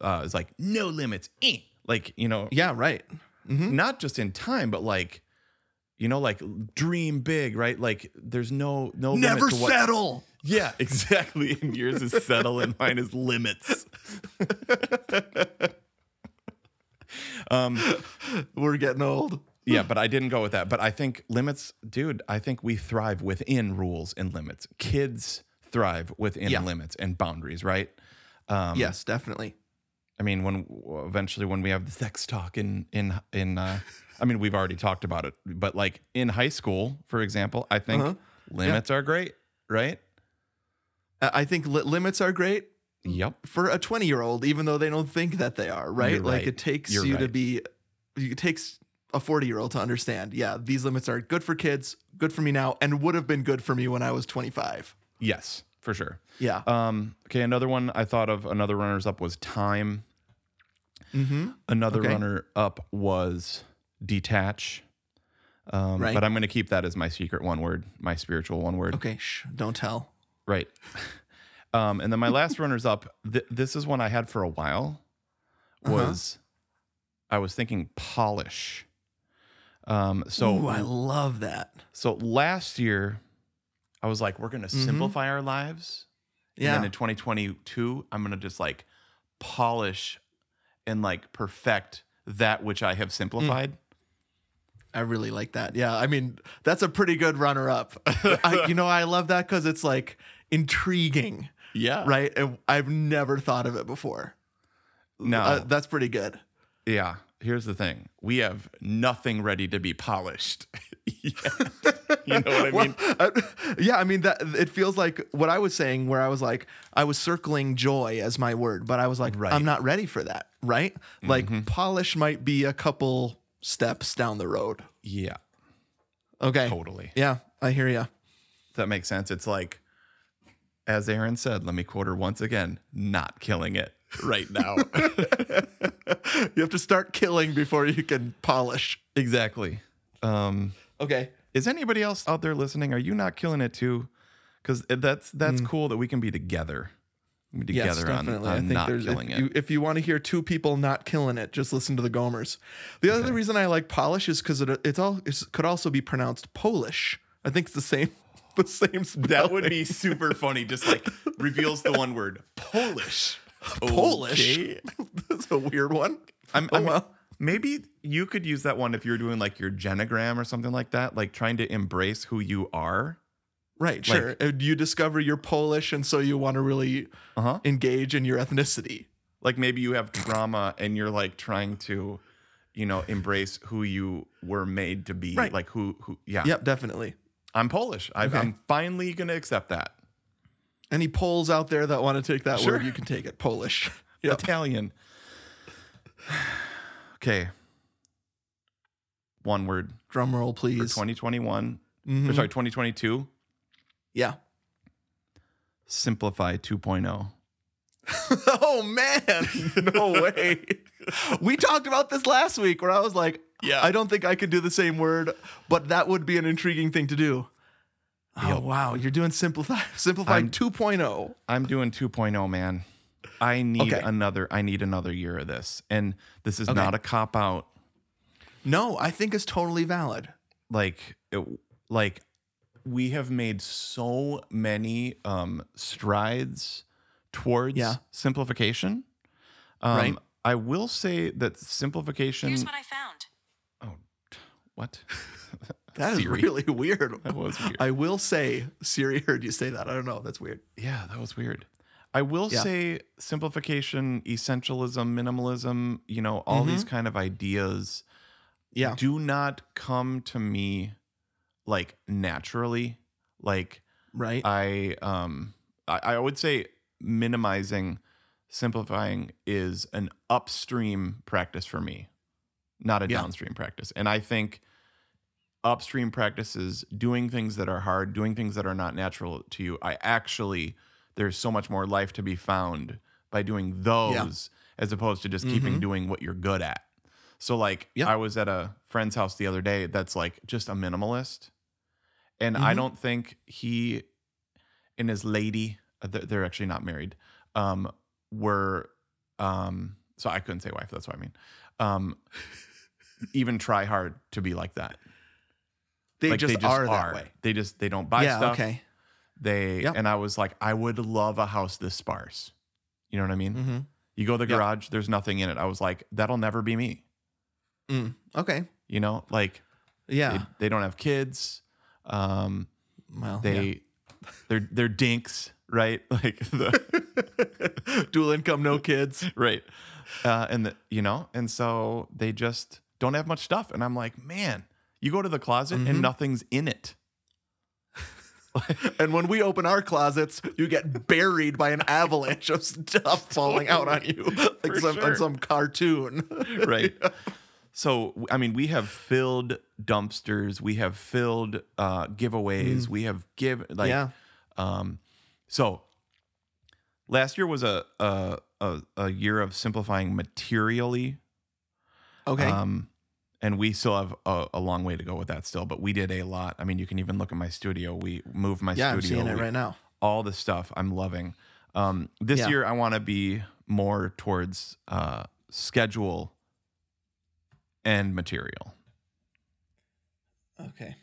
uh, is like no limits, eh. like you know, Yeah. Right. Mm-hmm. not just in time, but like you know, like dream big, right? Like there's no no Never what- settle. Yeah, exactly. And yours is settle, and mine is limits. um, We're getting old. yeah, but I didn't go with that. But I think limits, dude. I think we thrive within rules and limits. Kids thrive within Yeah. limits and boundaries, right? Um, yes, definitely. I mean, when eventually when we have the sex talk in in in, uh, I mean, we've already talked about it, but like in high school, for example, I think Uh-huh. limits are great, right? I I think li- limits are great Yep. for a 20 year old, even though they don't think that they are, right? You're Like right. it takes You're you to be, it takes a 40 year old to understand, yeah, these limits are good for kids, good for me now, and would have been good for me when I was 25. Yes, for sure. Yeah. Um, okay, another one I thought of, another runners up was time. mm-hmm. Another Okay. runner up was detach. Um, Right. But I'm going to keep that as my secret one word, my spiritual one word. Okay. Shh, don't tell. Right. Um, and then my last runners up, th- this is one I had for a while, Uh-huh. was I was thinking polish. Um, so Ooh, I love that. so last year, I was like, we're going to simplify our lives. And Yeah. then in 2022, I'm going to just like polish and like perfect that which I have simplified. I really like that. Yeah, I mean that's a pretty good runner up. I, you know, I love that because it's like intriguing, Yeah. right? And I've never thought of it before. Now, Uh, that's pretty good. yeah, here's the thing we have nothing ready to be polished. you know what I mean? Well, uh, yeah, I mean that it feels like what I was saying, where I was like, I was circling joy as my word, but I was like, Right. I'm not ready for that, right? Like polish might be a couple steps down the road. Yeah, Okay. totally. Yeah, I hear you. That makes sense. It's like, as Aaron said, let me quote her once again not killing it right now. You have to start killing before you can polish. exactly. Um, Okay. is anybody else out there listening? Are you not killing it too? Because that's that's cool that we can be together. We be Mm. Yes, together on, definitely. I think not there's killing if it. you, if you want to hear two people not killing it, just listen to the Gomers. The other reason I like polish is because it it's all it could also be pronounced Polish. I think it's the same the same. that would be super funny. Just like reveals the one word Polish. Polish. Okay. That's a weird one. I'm, Oh, I'm- well. maybe you could use that one if you're doing like your genogram or something like that, like trying to embrace who you are. Right, sure. Uh, you discover you're Polish, and so you want to really Uh huh. engage in your ethnicity. Like maybe you have trauma and you're like trying to, you know, embrace who you were made to be. Right. Like who who yeah. Yep, definitely. I'm Polish. I, Okay. I'm finally gonna accept that. Any Poles out there that want to take that Sure. word, you can take it. Polish. Yep. Italian. okay. One word Drum roll, for please. 2021. Mhm. Or sorry, 2022. Yeah. Simplify oh. 2.0. oh man, no way. we talked about this last week where I was like, Yeah. I don't think I could do the same word, but that would be an intriguing thing to do. Oh wow, you're doing simplify simplify I'm- 2.0. I'm doing 2.0, man. I need Okay. another I need another year of this. And this is Okay. not a cop out. No, I think it's totally valid. Like it, like we have made so many um strides towards Yeah. simplification. Um Right. I will say that simplification Here's what I found. What? That is Siri. really weird. That was weird. I will say Siri heard you say that. I don't know. That's weird. Yeah, that was weird. I will Yeah. say simplification, essentialism, minimalism, you know, all these Mm-hmm. kind of ideas Yeah. do not come to me like naturally. Like Right. I um I, I would say minimizing, simplifying is an upstream practice for me, not a Yeah. downstream practice. And I think upstream practices, doing things that are hard, doing things that are not natural to you, I actually there's so much more life to be found by doing those as opposed to just keeping doing what you're good at. So like Mm-hmm. Yeah. I was at a friend's house the other day that's like just a minimalist. And I Mhm. don't think he and his lady, uh, they're they're actually not married, um, were, um, so I couldn't say wife. That's what I mean. Um, even try hard to be like that. they, like just are that way. They just they don't buy yeah. stuff. Okay. They Yep. and I was like, I would love a house this sparse. You know what I mean? Mm-hmm. You go to the Yep. garage, there's nothing in it. I was like, that'll never be me. Mm. Okay. You know, like Yeah. they, they don't have kids. Um, well, they they're they're dinks, right? Like the dual income, no kids. right uh and the, you know and so they just don't have much stuff and i'm like man you go to the closet Mm-hmm. and nothing's in it And when we open our closets, you get buried by an avalanche of stuff falling out on you, like some sure. on some cartoon. right so i mean we have filled dumpsters we have filled uh giveaways we have given, like Mm. yeah. um so last year was a a a, a year of simplifying materially Okay. Um, and we still have a, a long way to go with that still, but we did a lot. I mean, you can even look at my studio. We moved my yeah, I'm studio. seeing it We- right now. All the stuff I'm loving. Um, this Yeah. year, I want to be more towards uh, schedule and material. Okay.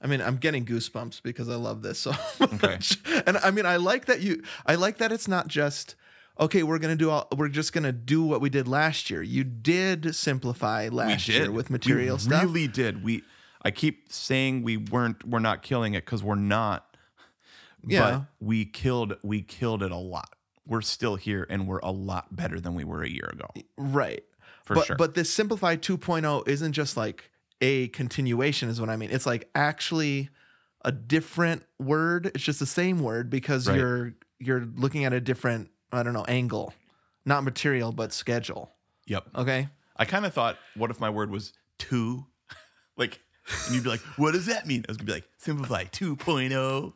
I mean, I'm getting goosebumps because I love this so Okay. much. And I mean, I like that you I like that it's not just okay, we're going to do all we're just going to do what we did last year. You did simplify last year with material stuff. we stuff. Really did. We. I keep saying we weren't. We're not killing it because we're not. Yeah. But we killed. We killed it a lot. We're still here, and we're a lot better than we were a year ago. Right. For but, sure. But this simplified 2.0 isn't just like a continuation, is what I mean. It's like actually a different word. It's just the same word because Right. you're you're looking at a different, I don't know, angle. Not material, but schedule. Yep. Okay. I kind of thought, what if my word was two? like, and you'd be like, what does that mean? I was gonna be like, simplify oh." 2.0.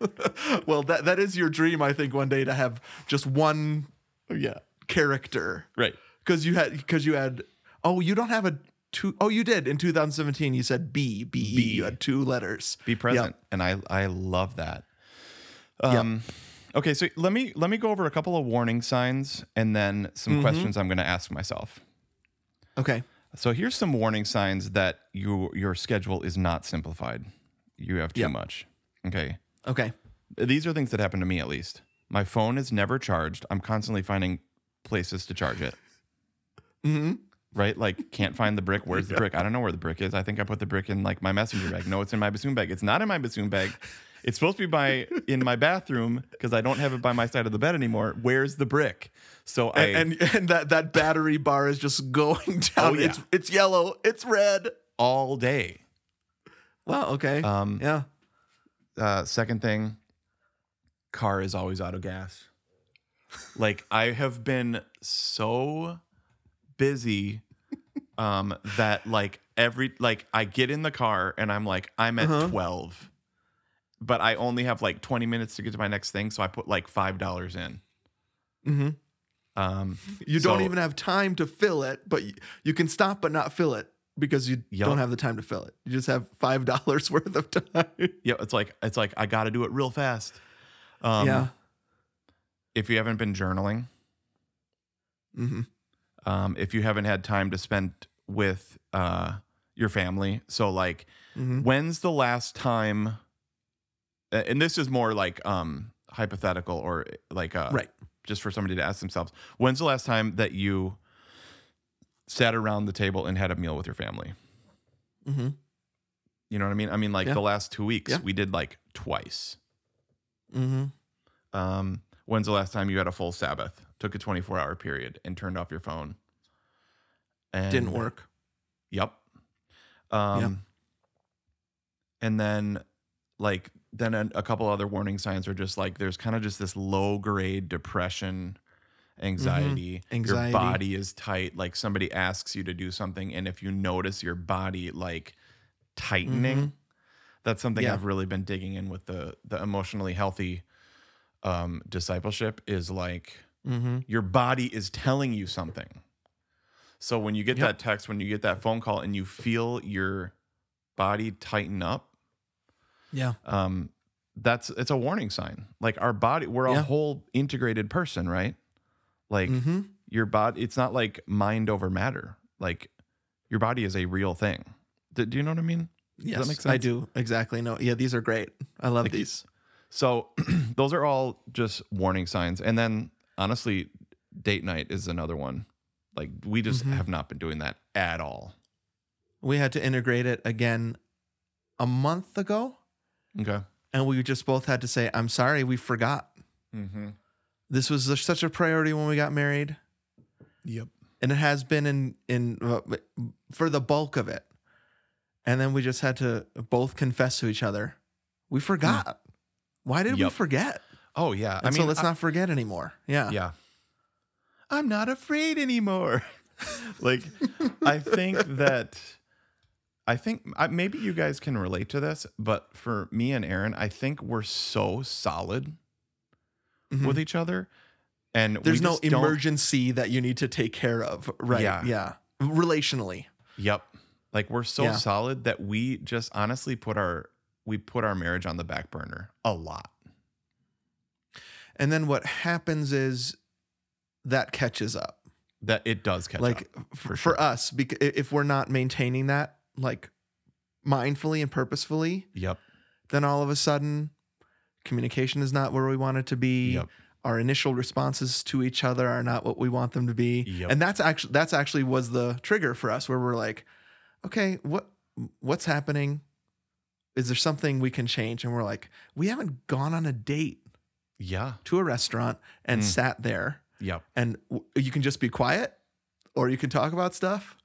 Well, that that is your dream, I think, one day to have just one Yeah. character. Right. Because you had because you had oh, you don't have a two oh you did in 2017 you said B, B, B. You had two letters. Be present, and I I love that. Um, okay, so let me let me go over a couple of warning signs, and then some questions I'm going to ask myself. Okay. So here's some warning signs that you your schedule is not simplified. You have too Yep. much. Okay. Okay. These are things that happen to me at least. My phone is never charged. I'm constantly finding places to charge it. Mm-hmm. Right? Like can't find the brick. Where's the brick? I don't know where the brick is. I think I put the brick in like my messenger bag. No, it's in my bassoon bag. It's not in my bassoon bag. It's supposed to be by in my bathroom because I don't have it by my side of the bed anymore. Where's the brick? So I and, and and that that battery bar is just going down. Oh, yeah. It's it's yellow. It's red. all day. Wow. Okay. Um, yeah. uh, second thing, car is always out of gas. like I have been so busy um that like every like I get in the car and I'm like I'm at Uh-huh. 12 but I only have like 20 minutes to get to my next thing so I put like $5 in. hmm Um You don't even have time to fill it, but you, you can stop but not fill it because you Yup. don't have the time to fill it. You just have five dollars worth of time. yeah, it's like it's like I got to do it real fast. Um yeah. if you haven't been journaling, hmm um, if you haven't had time to spend with uh, your family. So, like, hmm when's the last time? And this is more like um, hypothetical or like uh, Right. just for somebody to ask themselves. When's the last time that you sat around the table and had a meal with your family? hmm You know what I mean? I mean, like Yeah. the last two weeks, Yeah. we did like twice. hmm Um, when's the last time you had a full Sabbath, took a 24 hour period, and turned off your phone? And Didn't work. Yep. Um, And then, like, then a, a couple other warning signs are just like there's kind of just this low grade depression, anxiety. Mm-hmm. Anxiety. Your body is tight. Like somebody asks you to do something, and if you notice your body like tightening, that's something Mm-hmm. Yeah. I've really been digging in with the the emotionally healthy um, discipleship. Is like hmm your body is telling you something. So when you get Yep. that text, when you get that phone call, and you feel your body tighten up, Yeah. um, that's it's a warning sign. Like our body, we're a Yeah. whole integrated person, right? Like hmm your body, it's not like mind over matter. Like your body is a real thing. Do, do you know what I mean? Yes, I do exactly. No, yeah, these are great. I love Like, these. So those are all just warning signs. And then honestly, date night is another one. Like we just Mhm. have not been doing that at all. We had to integrate it again a month ago, Okay. and we just both had to say, "I'm sorry, we forgot." Mm-hmm. This was such a priority when we got married, Yep. and it has been in in uh, for the bulk of it. And then we just had to both confess to each other, we forgot. Why did we forget? Oh yeah. And I mean, so let's I- not forget anymore. Yeah. Yeah. I'm not afraid anymore. like, I think that, I think I, maybe you guys can relate to this, but for me and Aaron, I think we're so solid Mhm. with each other, and There's no emergency that you need to take care of. Right. Yeah. Yeah. Relationally. Yep. Like we're so Yeah. solid that we just honestly put our we put our marriage on the back burner a lot. And then what happens is that catches up. That it does catch like up. f- for for, us, because if we're not maintaining that like mindfully and purposefully, Yep. then all of a sudden communication is not where we want it to be. Yep. Our initial responses to each other are not what we want them to be. Yep. And that's actually that's actually was the trigger for us where we're like, okay, what what's happening? Is there something we can change? And we're like, we haven't gone on a date Yeah. to a restaurant and Mm. sat there Yep. and w- you can just be quiet or you can talk about stuff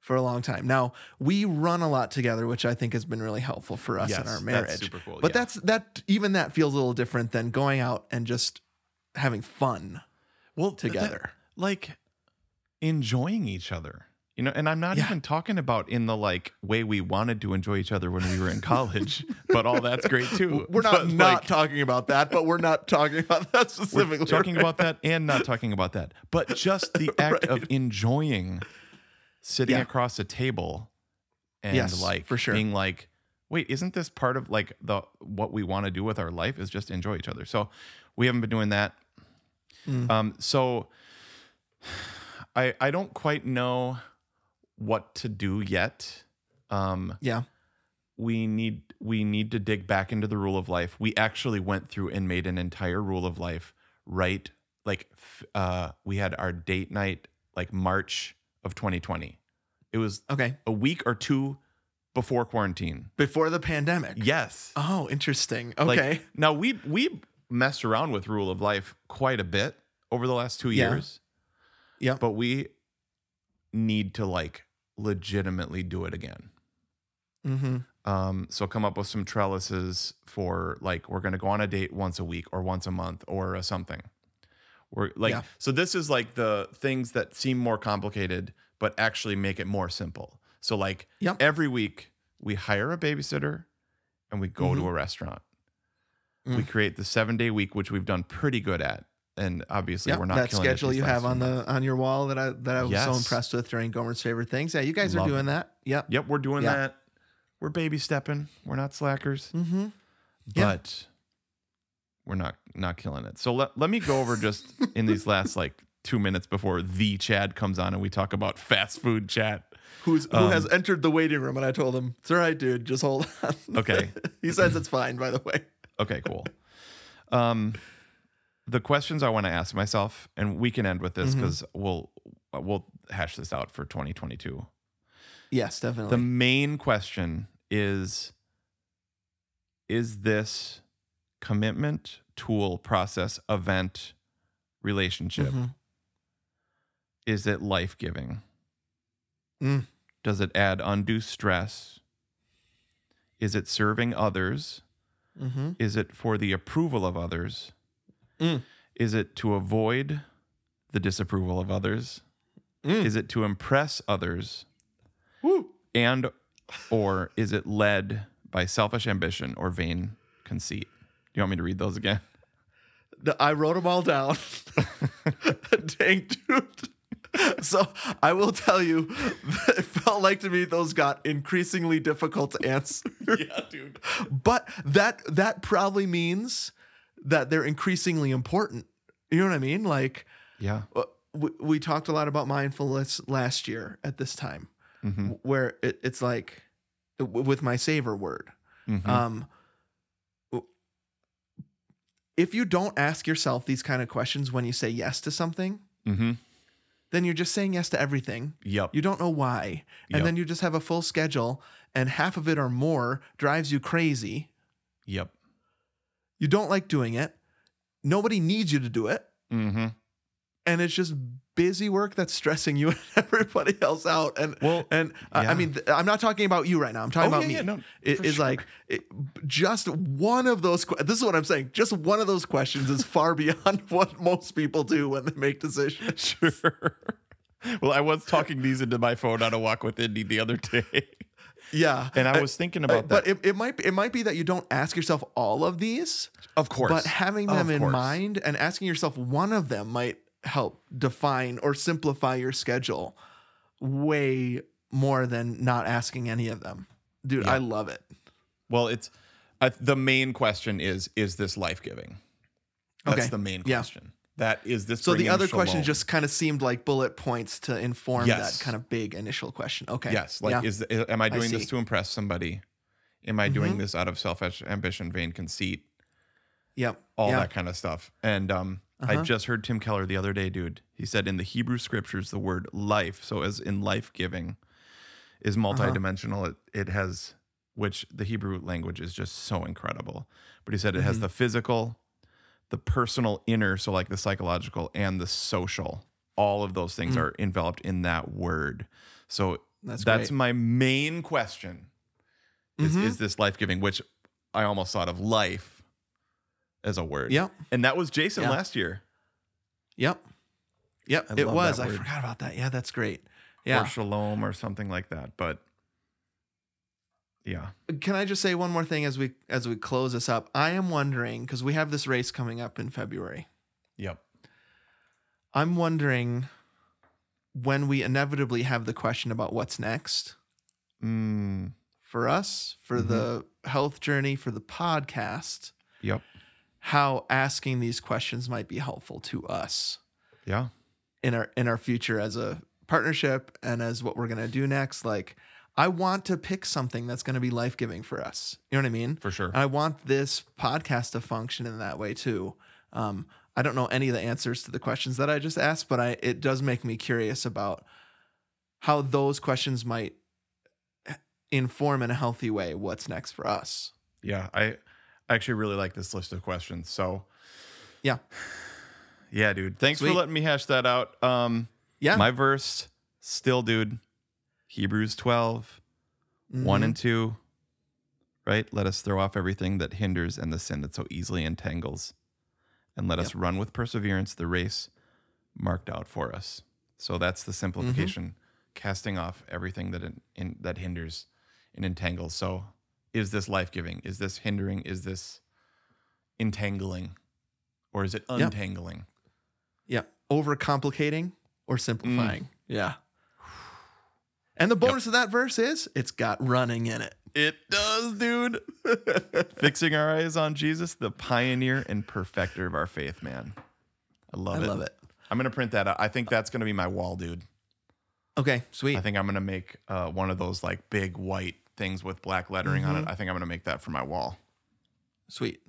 for a long time. Now, we run a lot together, which I think has been really helpful for us Yes, in our that's marriage. super cool, But yeah. that's that even that feels a little different than going out and just having fun Well, that- together. like enjoying each other. You know, and I'm not Yeah. even talking about in the like way we wanted to enjoy each other when we were in college, but all that's great too. we're not But, not like, talking about that, but we're not talking about that we're specifically. talking about that and not talking about that. But just the act of enjoying sitting Yeah. across a table and Yes, like for sure. being like, wait, isn't this part of like the what we want to do with our life is just enjoy each other. So we haven't been doing that. Mm. Um, so I I don't quite know what to do yet. Um, yeah. we need we need to dig back into the rule of life. We actually went through and made an entire rule of life right like uh we had our date night like March of 2020. It was Okay. a week or two before quarantine. Before the pandemic. Yes. Oh, interesting. Like, Okay. now we we messed around with rule of life quite a bit over the last two Yeah. years, yep. but we need to like legitimately do it again. mm-hmm. Um, so come up with some trellises for like we're gonna go on a date once a week or once a month or a something. We're like Yeah. so this is like the things that seem more complicated but actually make it more simple. So like Yep. every week we hire a babysitter and we go to a restaurant. We Mm. create the seven day week, which we've done pretty good at. And obviously Yep. we're not that killing it schedule you have on months. the on your wall that I that I was so impressed with during Gomer's favorite things. Yeah, you guys Love are doing it. that. Yep. Yep, we're doing Yeah. that. We're baby stepping. We're not slackers. Mm-hmm. Yeah. but we're not not killing it. So let, let me go over just in these last like two minutes before the Chad comes on and we talk about fast food chat. Who's who Um, has entered the waiting room and I told him, It's all right, dude, just hold on. Okay. he says it's fine, by the way. Okay, cool. Um, the questions I want to ask myself, and we can end with this Mm-hmm. because we'll we'll hash this out for 2022. Yes, definitely. The main question is: Is this commitment, tool, process, event, relationship? Mhm. Is it life giving? Mm. Does it add undue stress? Is it serving others? Mm-hmm. Is it for the approval of others? Mm. Is it to avoid the disapproval of others? Mm. Is it to impress others? Woo. And or is it led by selfish ambition or vain conceit? Do you want me to read those again? I wrote them all down. Dang, dude. So I will tell you, it felt like to me those got increasingly difficult to answer. yeah, dude. but that that probably means that they're increasingly important. You know what I mean? Like Yeah. uh, we, we talked a lot about mindfulness last year at this time, Mhm. where it, it's like with my savor word. Mhm. Um, if you don't ask yourself these kind of questions when you say yes to something, Mhm. then you're just saying yes to everything. Yep. You don't know why. And Yep. then you just have a full schedule, and half of it or more drives you crazy. Yep. You don't like doing it. Nobody needs you to do it. Mm-hmm. And it's just busy work that's stressing you and everybody else out. And Well, and uh, I- yeah. I mean, th- I'm not talking about you right now. I'm talking Oh, about yeah, me. yeah, no, It for sure. like it, just one of those. que- This is what I'm saying. Just one of those questions is far beyond what most people do when they make decisions. Sure. well, I was talking these into my phone on a walk with Indy the other day. Yeah, And I was thinking about but that. it, it might it might be that you don't ask yourself all of these, of course. but having them in mind and asking yourself one of them might help define or simplify your schedule way more than not asking any of them. Dude, Yeah. I love it. Well, it's uh, the main question is is this life giving? That's Okay. the main Yeah. question. That is this. So the other shalom? questions just kind of seemed like bullet points to inform Yes. that kind of big initial question. Okay. yes, like Yeah. is am I doing this to impress somebody? Am I doing Mhm. this out of selfish ambition, vain conceit, Yep. all yeah. that kind of stuff? And um, I Uh-huh. just heard Tim Keller the other day, dude. He said in the Hebrew scriptures the word life, so as in life giving, is Uh-huh. multidimensional. It it has which the Hebrew language is just so incredible. But he said it has Mm-hmm. the physical, the personal inner, so like the psychological and the social. All of those things are enveloped in that word. So Mm. That's that's my main question. Is, Mhm. is this life giving? Which I almost thought of life as a word. Yep. And that was Jason Yeah. last year. Yep. Yep. I it was. I forgot about that. Yeah, that's great. Or Yeah. shalom or something like that. But yeah. Can I just say one more thing as we as we close this up? I am wondering because we have this race coming up in February. Yep. I'm wondering when we inevitably have the question about what's next Mm, for us, for the health journey, for the podcast, yep. How asking these questions might be helpful to us Yeah. in our in our future as a partnership and as what we're gonna do next. Like, I want to pick something that's gonna be life giving for us. You know what I mean? For sure. And I want this podcast to function in that way too. Um, I don't know any of the answers to the questions that I just asked, but I it does make me curious about how those questions might inform in a healthy way what's next for us. Yeah, I I actually really like this list of questions. So Yeah. yeah, dude. Thanks Sweet. for letting me hash that out. Um Yeah. my verse, still, dude. Hebrews 12, 1 Mm-hmm. and 2. Right? Let us throw off everything that hinders and the sin that so easily entangles. And let us run with perseverance the race marked out for us. So that's the simplification. Casting off everything that in, in, that hinders and entangles. So is this life giving? Is this hindering? Is this entangling? Or is it Yep. untangling? Yeah. Overcomplicating or Mm. simplifying. Yeah. And the bonus of that verse is it's got running in it. It does, dude. Fixing our eyes on Jesus, the pioneer and perfecter of our faith, man. I love I it. I love it. I'm gonna print that out. I think that's gonna be my wall, dude. Okay, sweet. I think I'm gonna make uh, one of those like big white things with black lettering on it. Mm-hmm. I think I'm gonna make that for my wall. Sweet.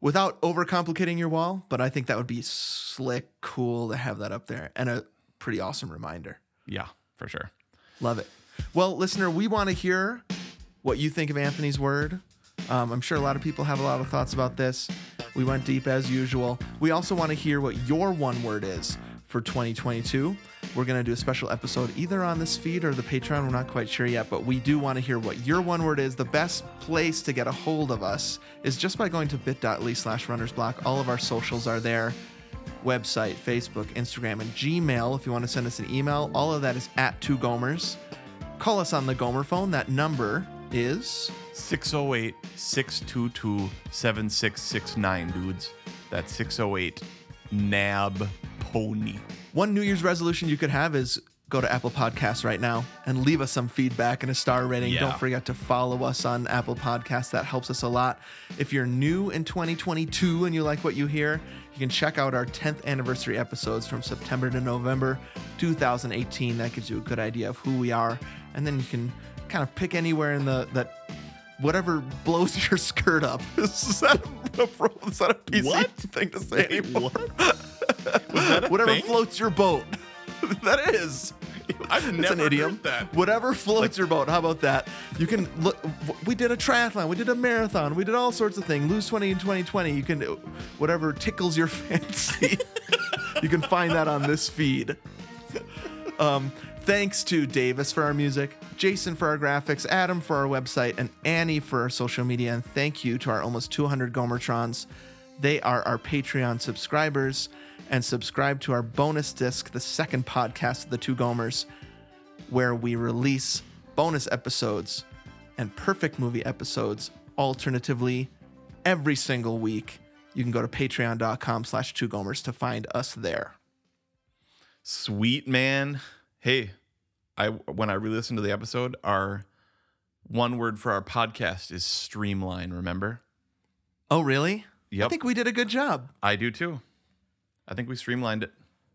Without overcomplicating your wall, but I think that would be slick, cool to have that up there and a pretty awesome reminder. Yeah, for sure. Love it. Well, listener, we want to hear what you think of Anthony's word. Um, I'm sure a lot of people have a lot of thoughts about this. We went deep as usual. We also want to hear what your one word is for 2022. We're going to do a special episode either on this feed or the Patreon. We're not quite sure yet, but we do want to hear what your one word is. The best place to get a hold of us is just by going to bit.ly slash runnersblock. All of our socials are there website, Facebook, Instagram, and Gmail. If you want to send us an email, all of that is at two Gomers. Call us on the Gomer phone. That number is 608 622 7669, dudes. That's 608 NAB Pony. one New Year's resolution you could have is go to Apple Podcasts right now and leave us some feedback and a star rating. Yeah. Don't forget to follow us on Apple Podcasts. That helps us a lot. If you're new in 2022 and you like what you hear, you can check out our 10th anniversary episodes from September to November 2018. That gives you a good idea of who we are. And then you can kind of pick anywhere in the that whatever blows your skirt up. is that a, is that a PC What? thing to say anymore? that a whatever thing? floats your boat. that is. I've It's never an idiom. that. Whatever floats your boat. How about that? You can look. We did a triathlon. We did a marathon. We did all sorts of things. Lose 20 in 2020. You can, whatever tickles your fancy. you can find that on this feed. Um, thanks to Davis for our music, Jason for our graphics, Adam for our website, and Annie for our social media. And thank you to our almost 200 Gomertrons. They are our Patreon subscribers. And subscribe to our bonus disc, the second podcast of the Two Gomers, where we release bonus episodes and perfect movie episodes alternatively every single week. You can go to patreon.com slash two gomers to find us there. Sweet man. Hey, I when I re-listened to the episode, our one word for our podcast is streamline, remember? Oh, really? Yep. I think we did a good job. I do too. I think we streamlined it.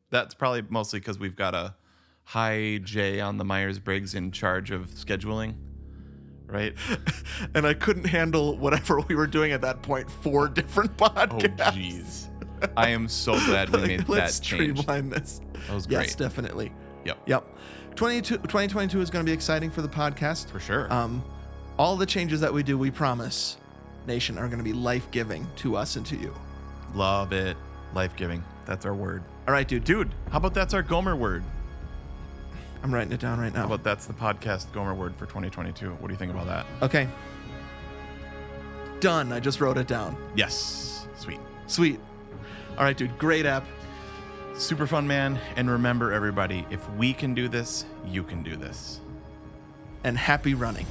That's probably mostly because we've got a high J on the Myers Briggs in charge of scheduling, right? and I couldn't handle whatever we were doing at that point. Four different podcasts. Oh, jeez. I am so glad we made let's that change. streamline this. That was great. Yes, definitely. Yep. Yep. 22, 2022 is going to be exciting for the podcast. For sure. Um, all the changes that we do, we promise, nation, are going to be life giving to us and to you. Love it. Life giving. That's our word. All right, dude. Dude, how about that's our Gomer word? I'm writing it down right now. How about that's the podcast Gomer word for 2022? What do you think about that? Okay. Done. I just wrote it down. Yes. Sweet. Sweet. All right, dude. Great app. Super fun, man. And remember, everybody, if we can do this, you can do this. And happy running.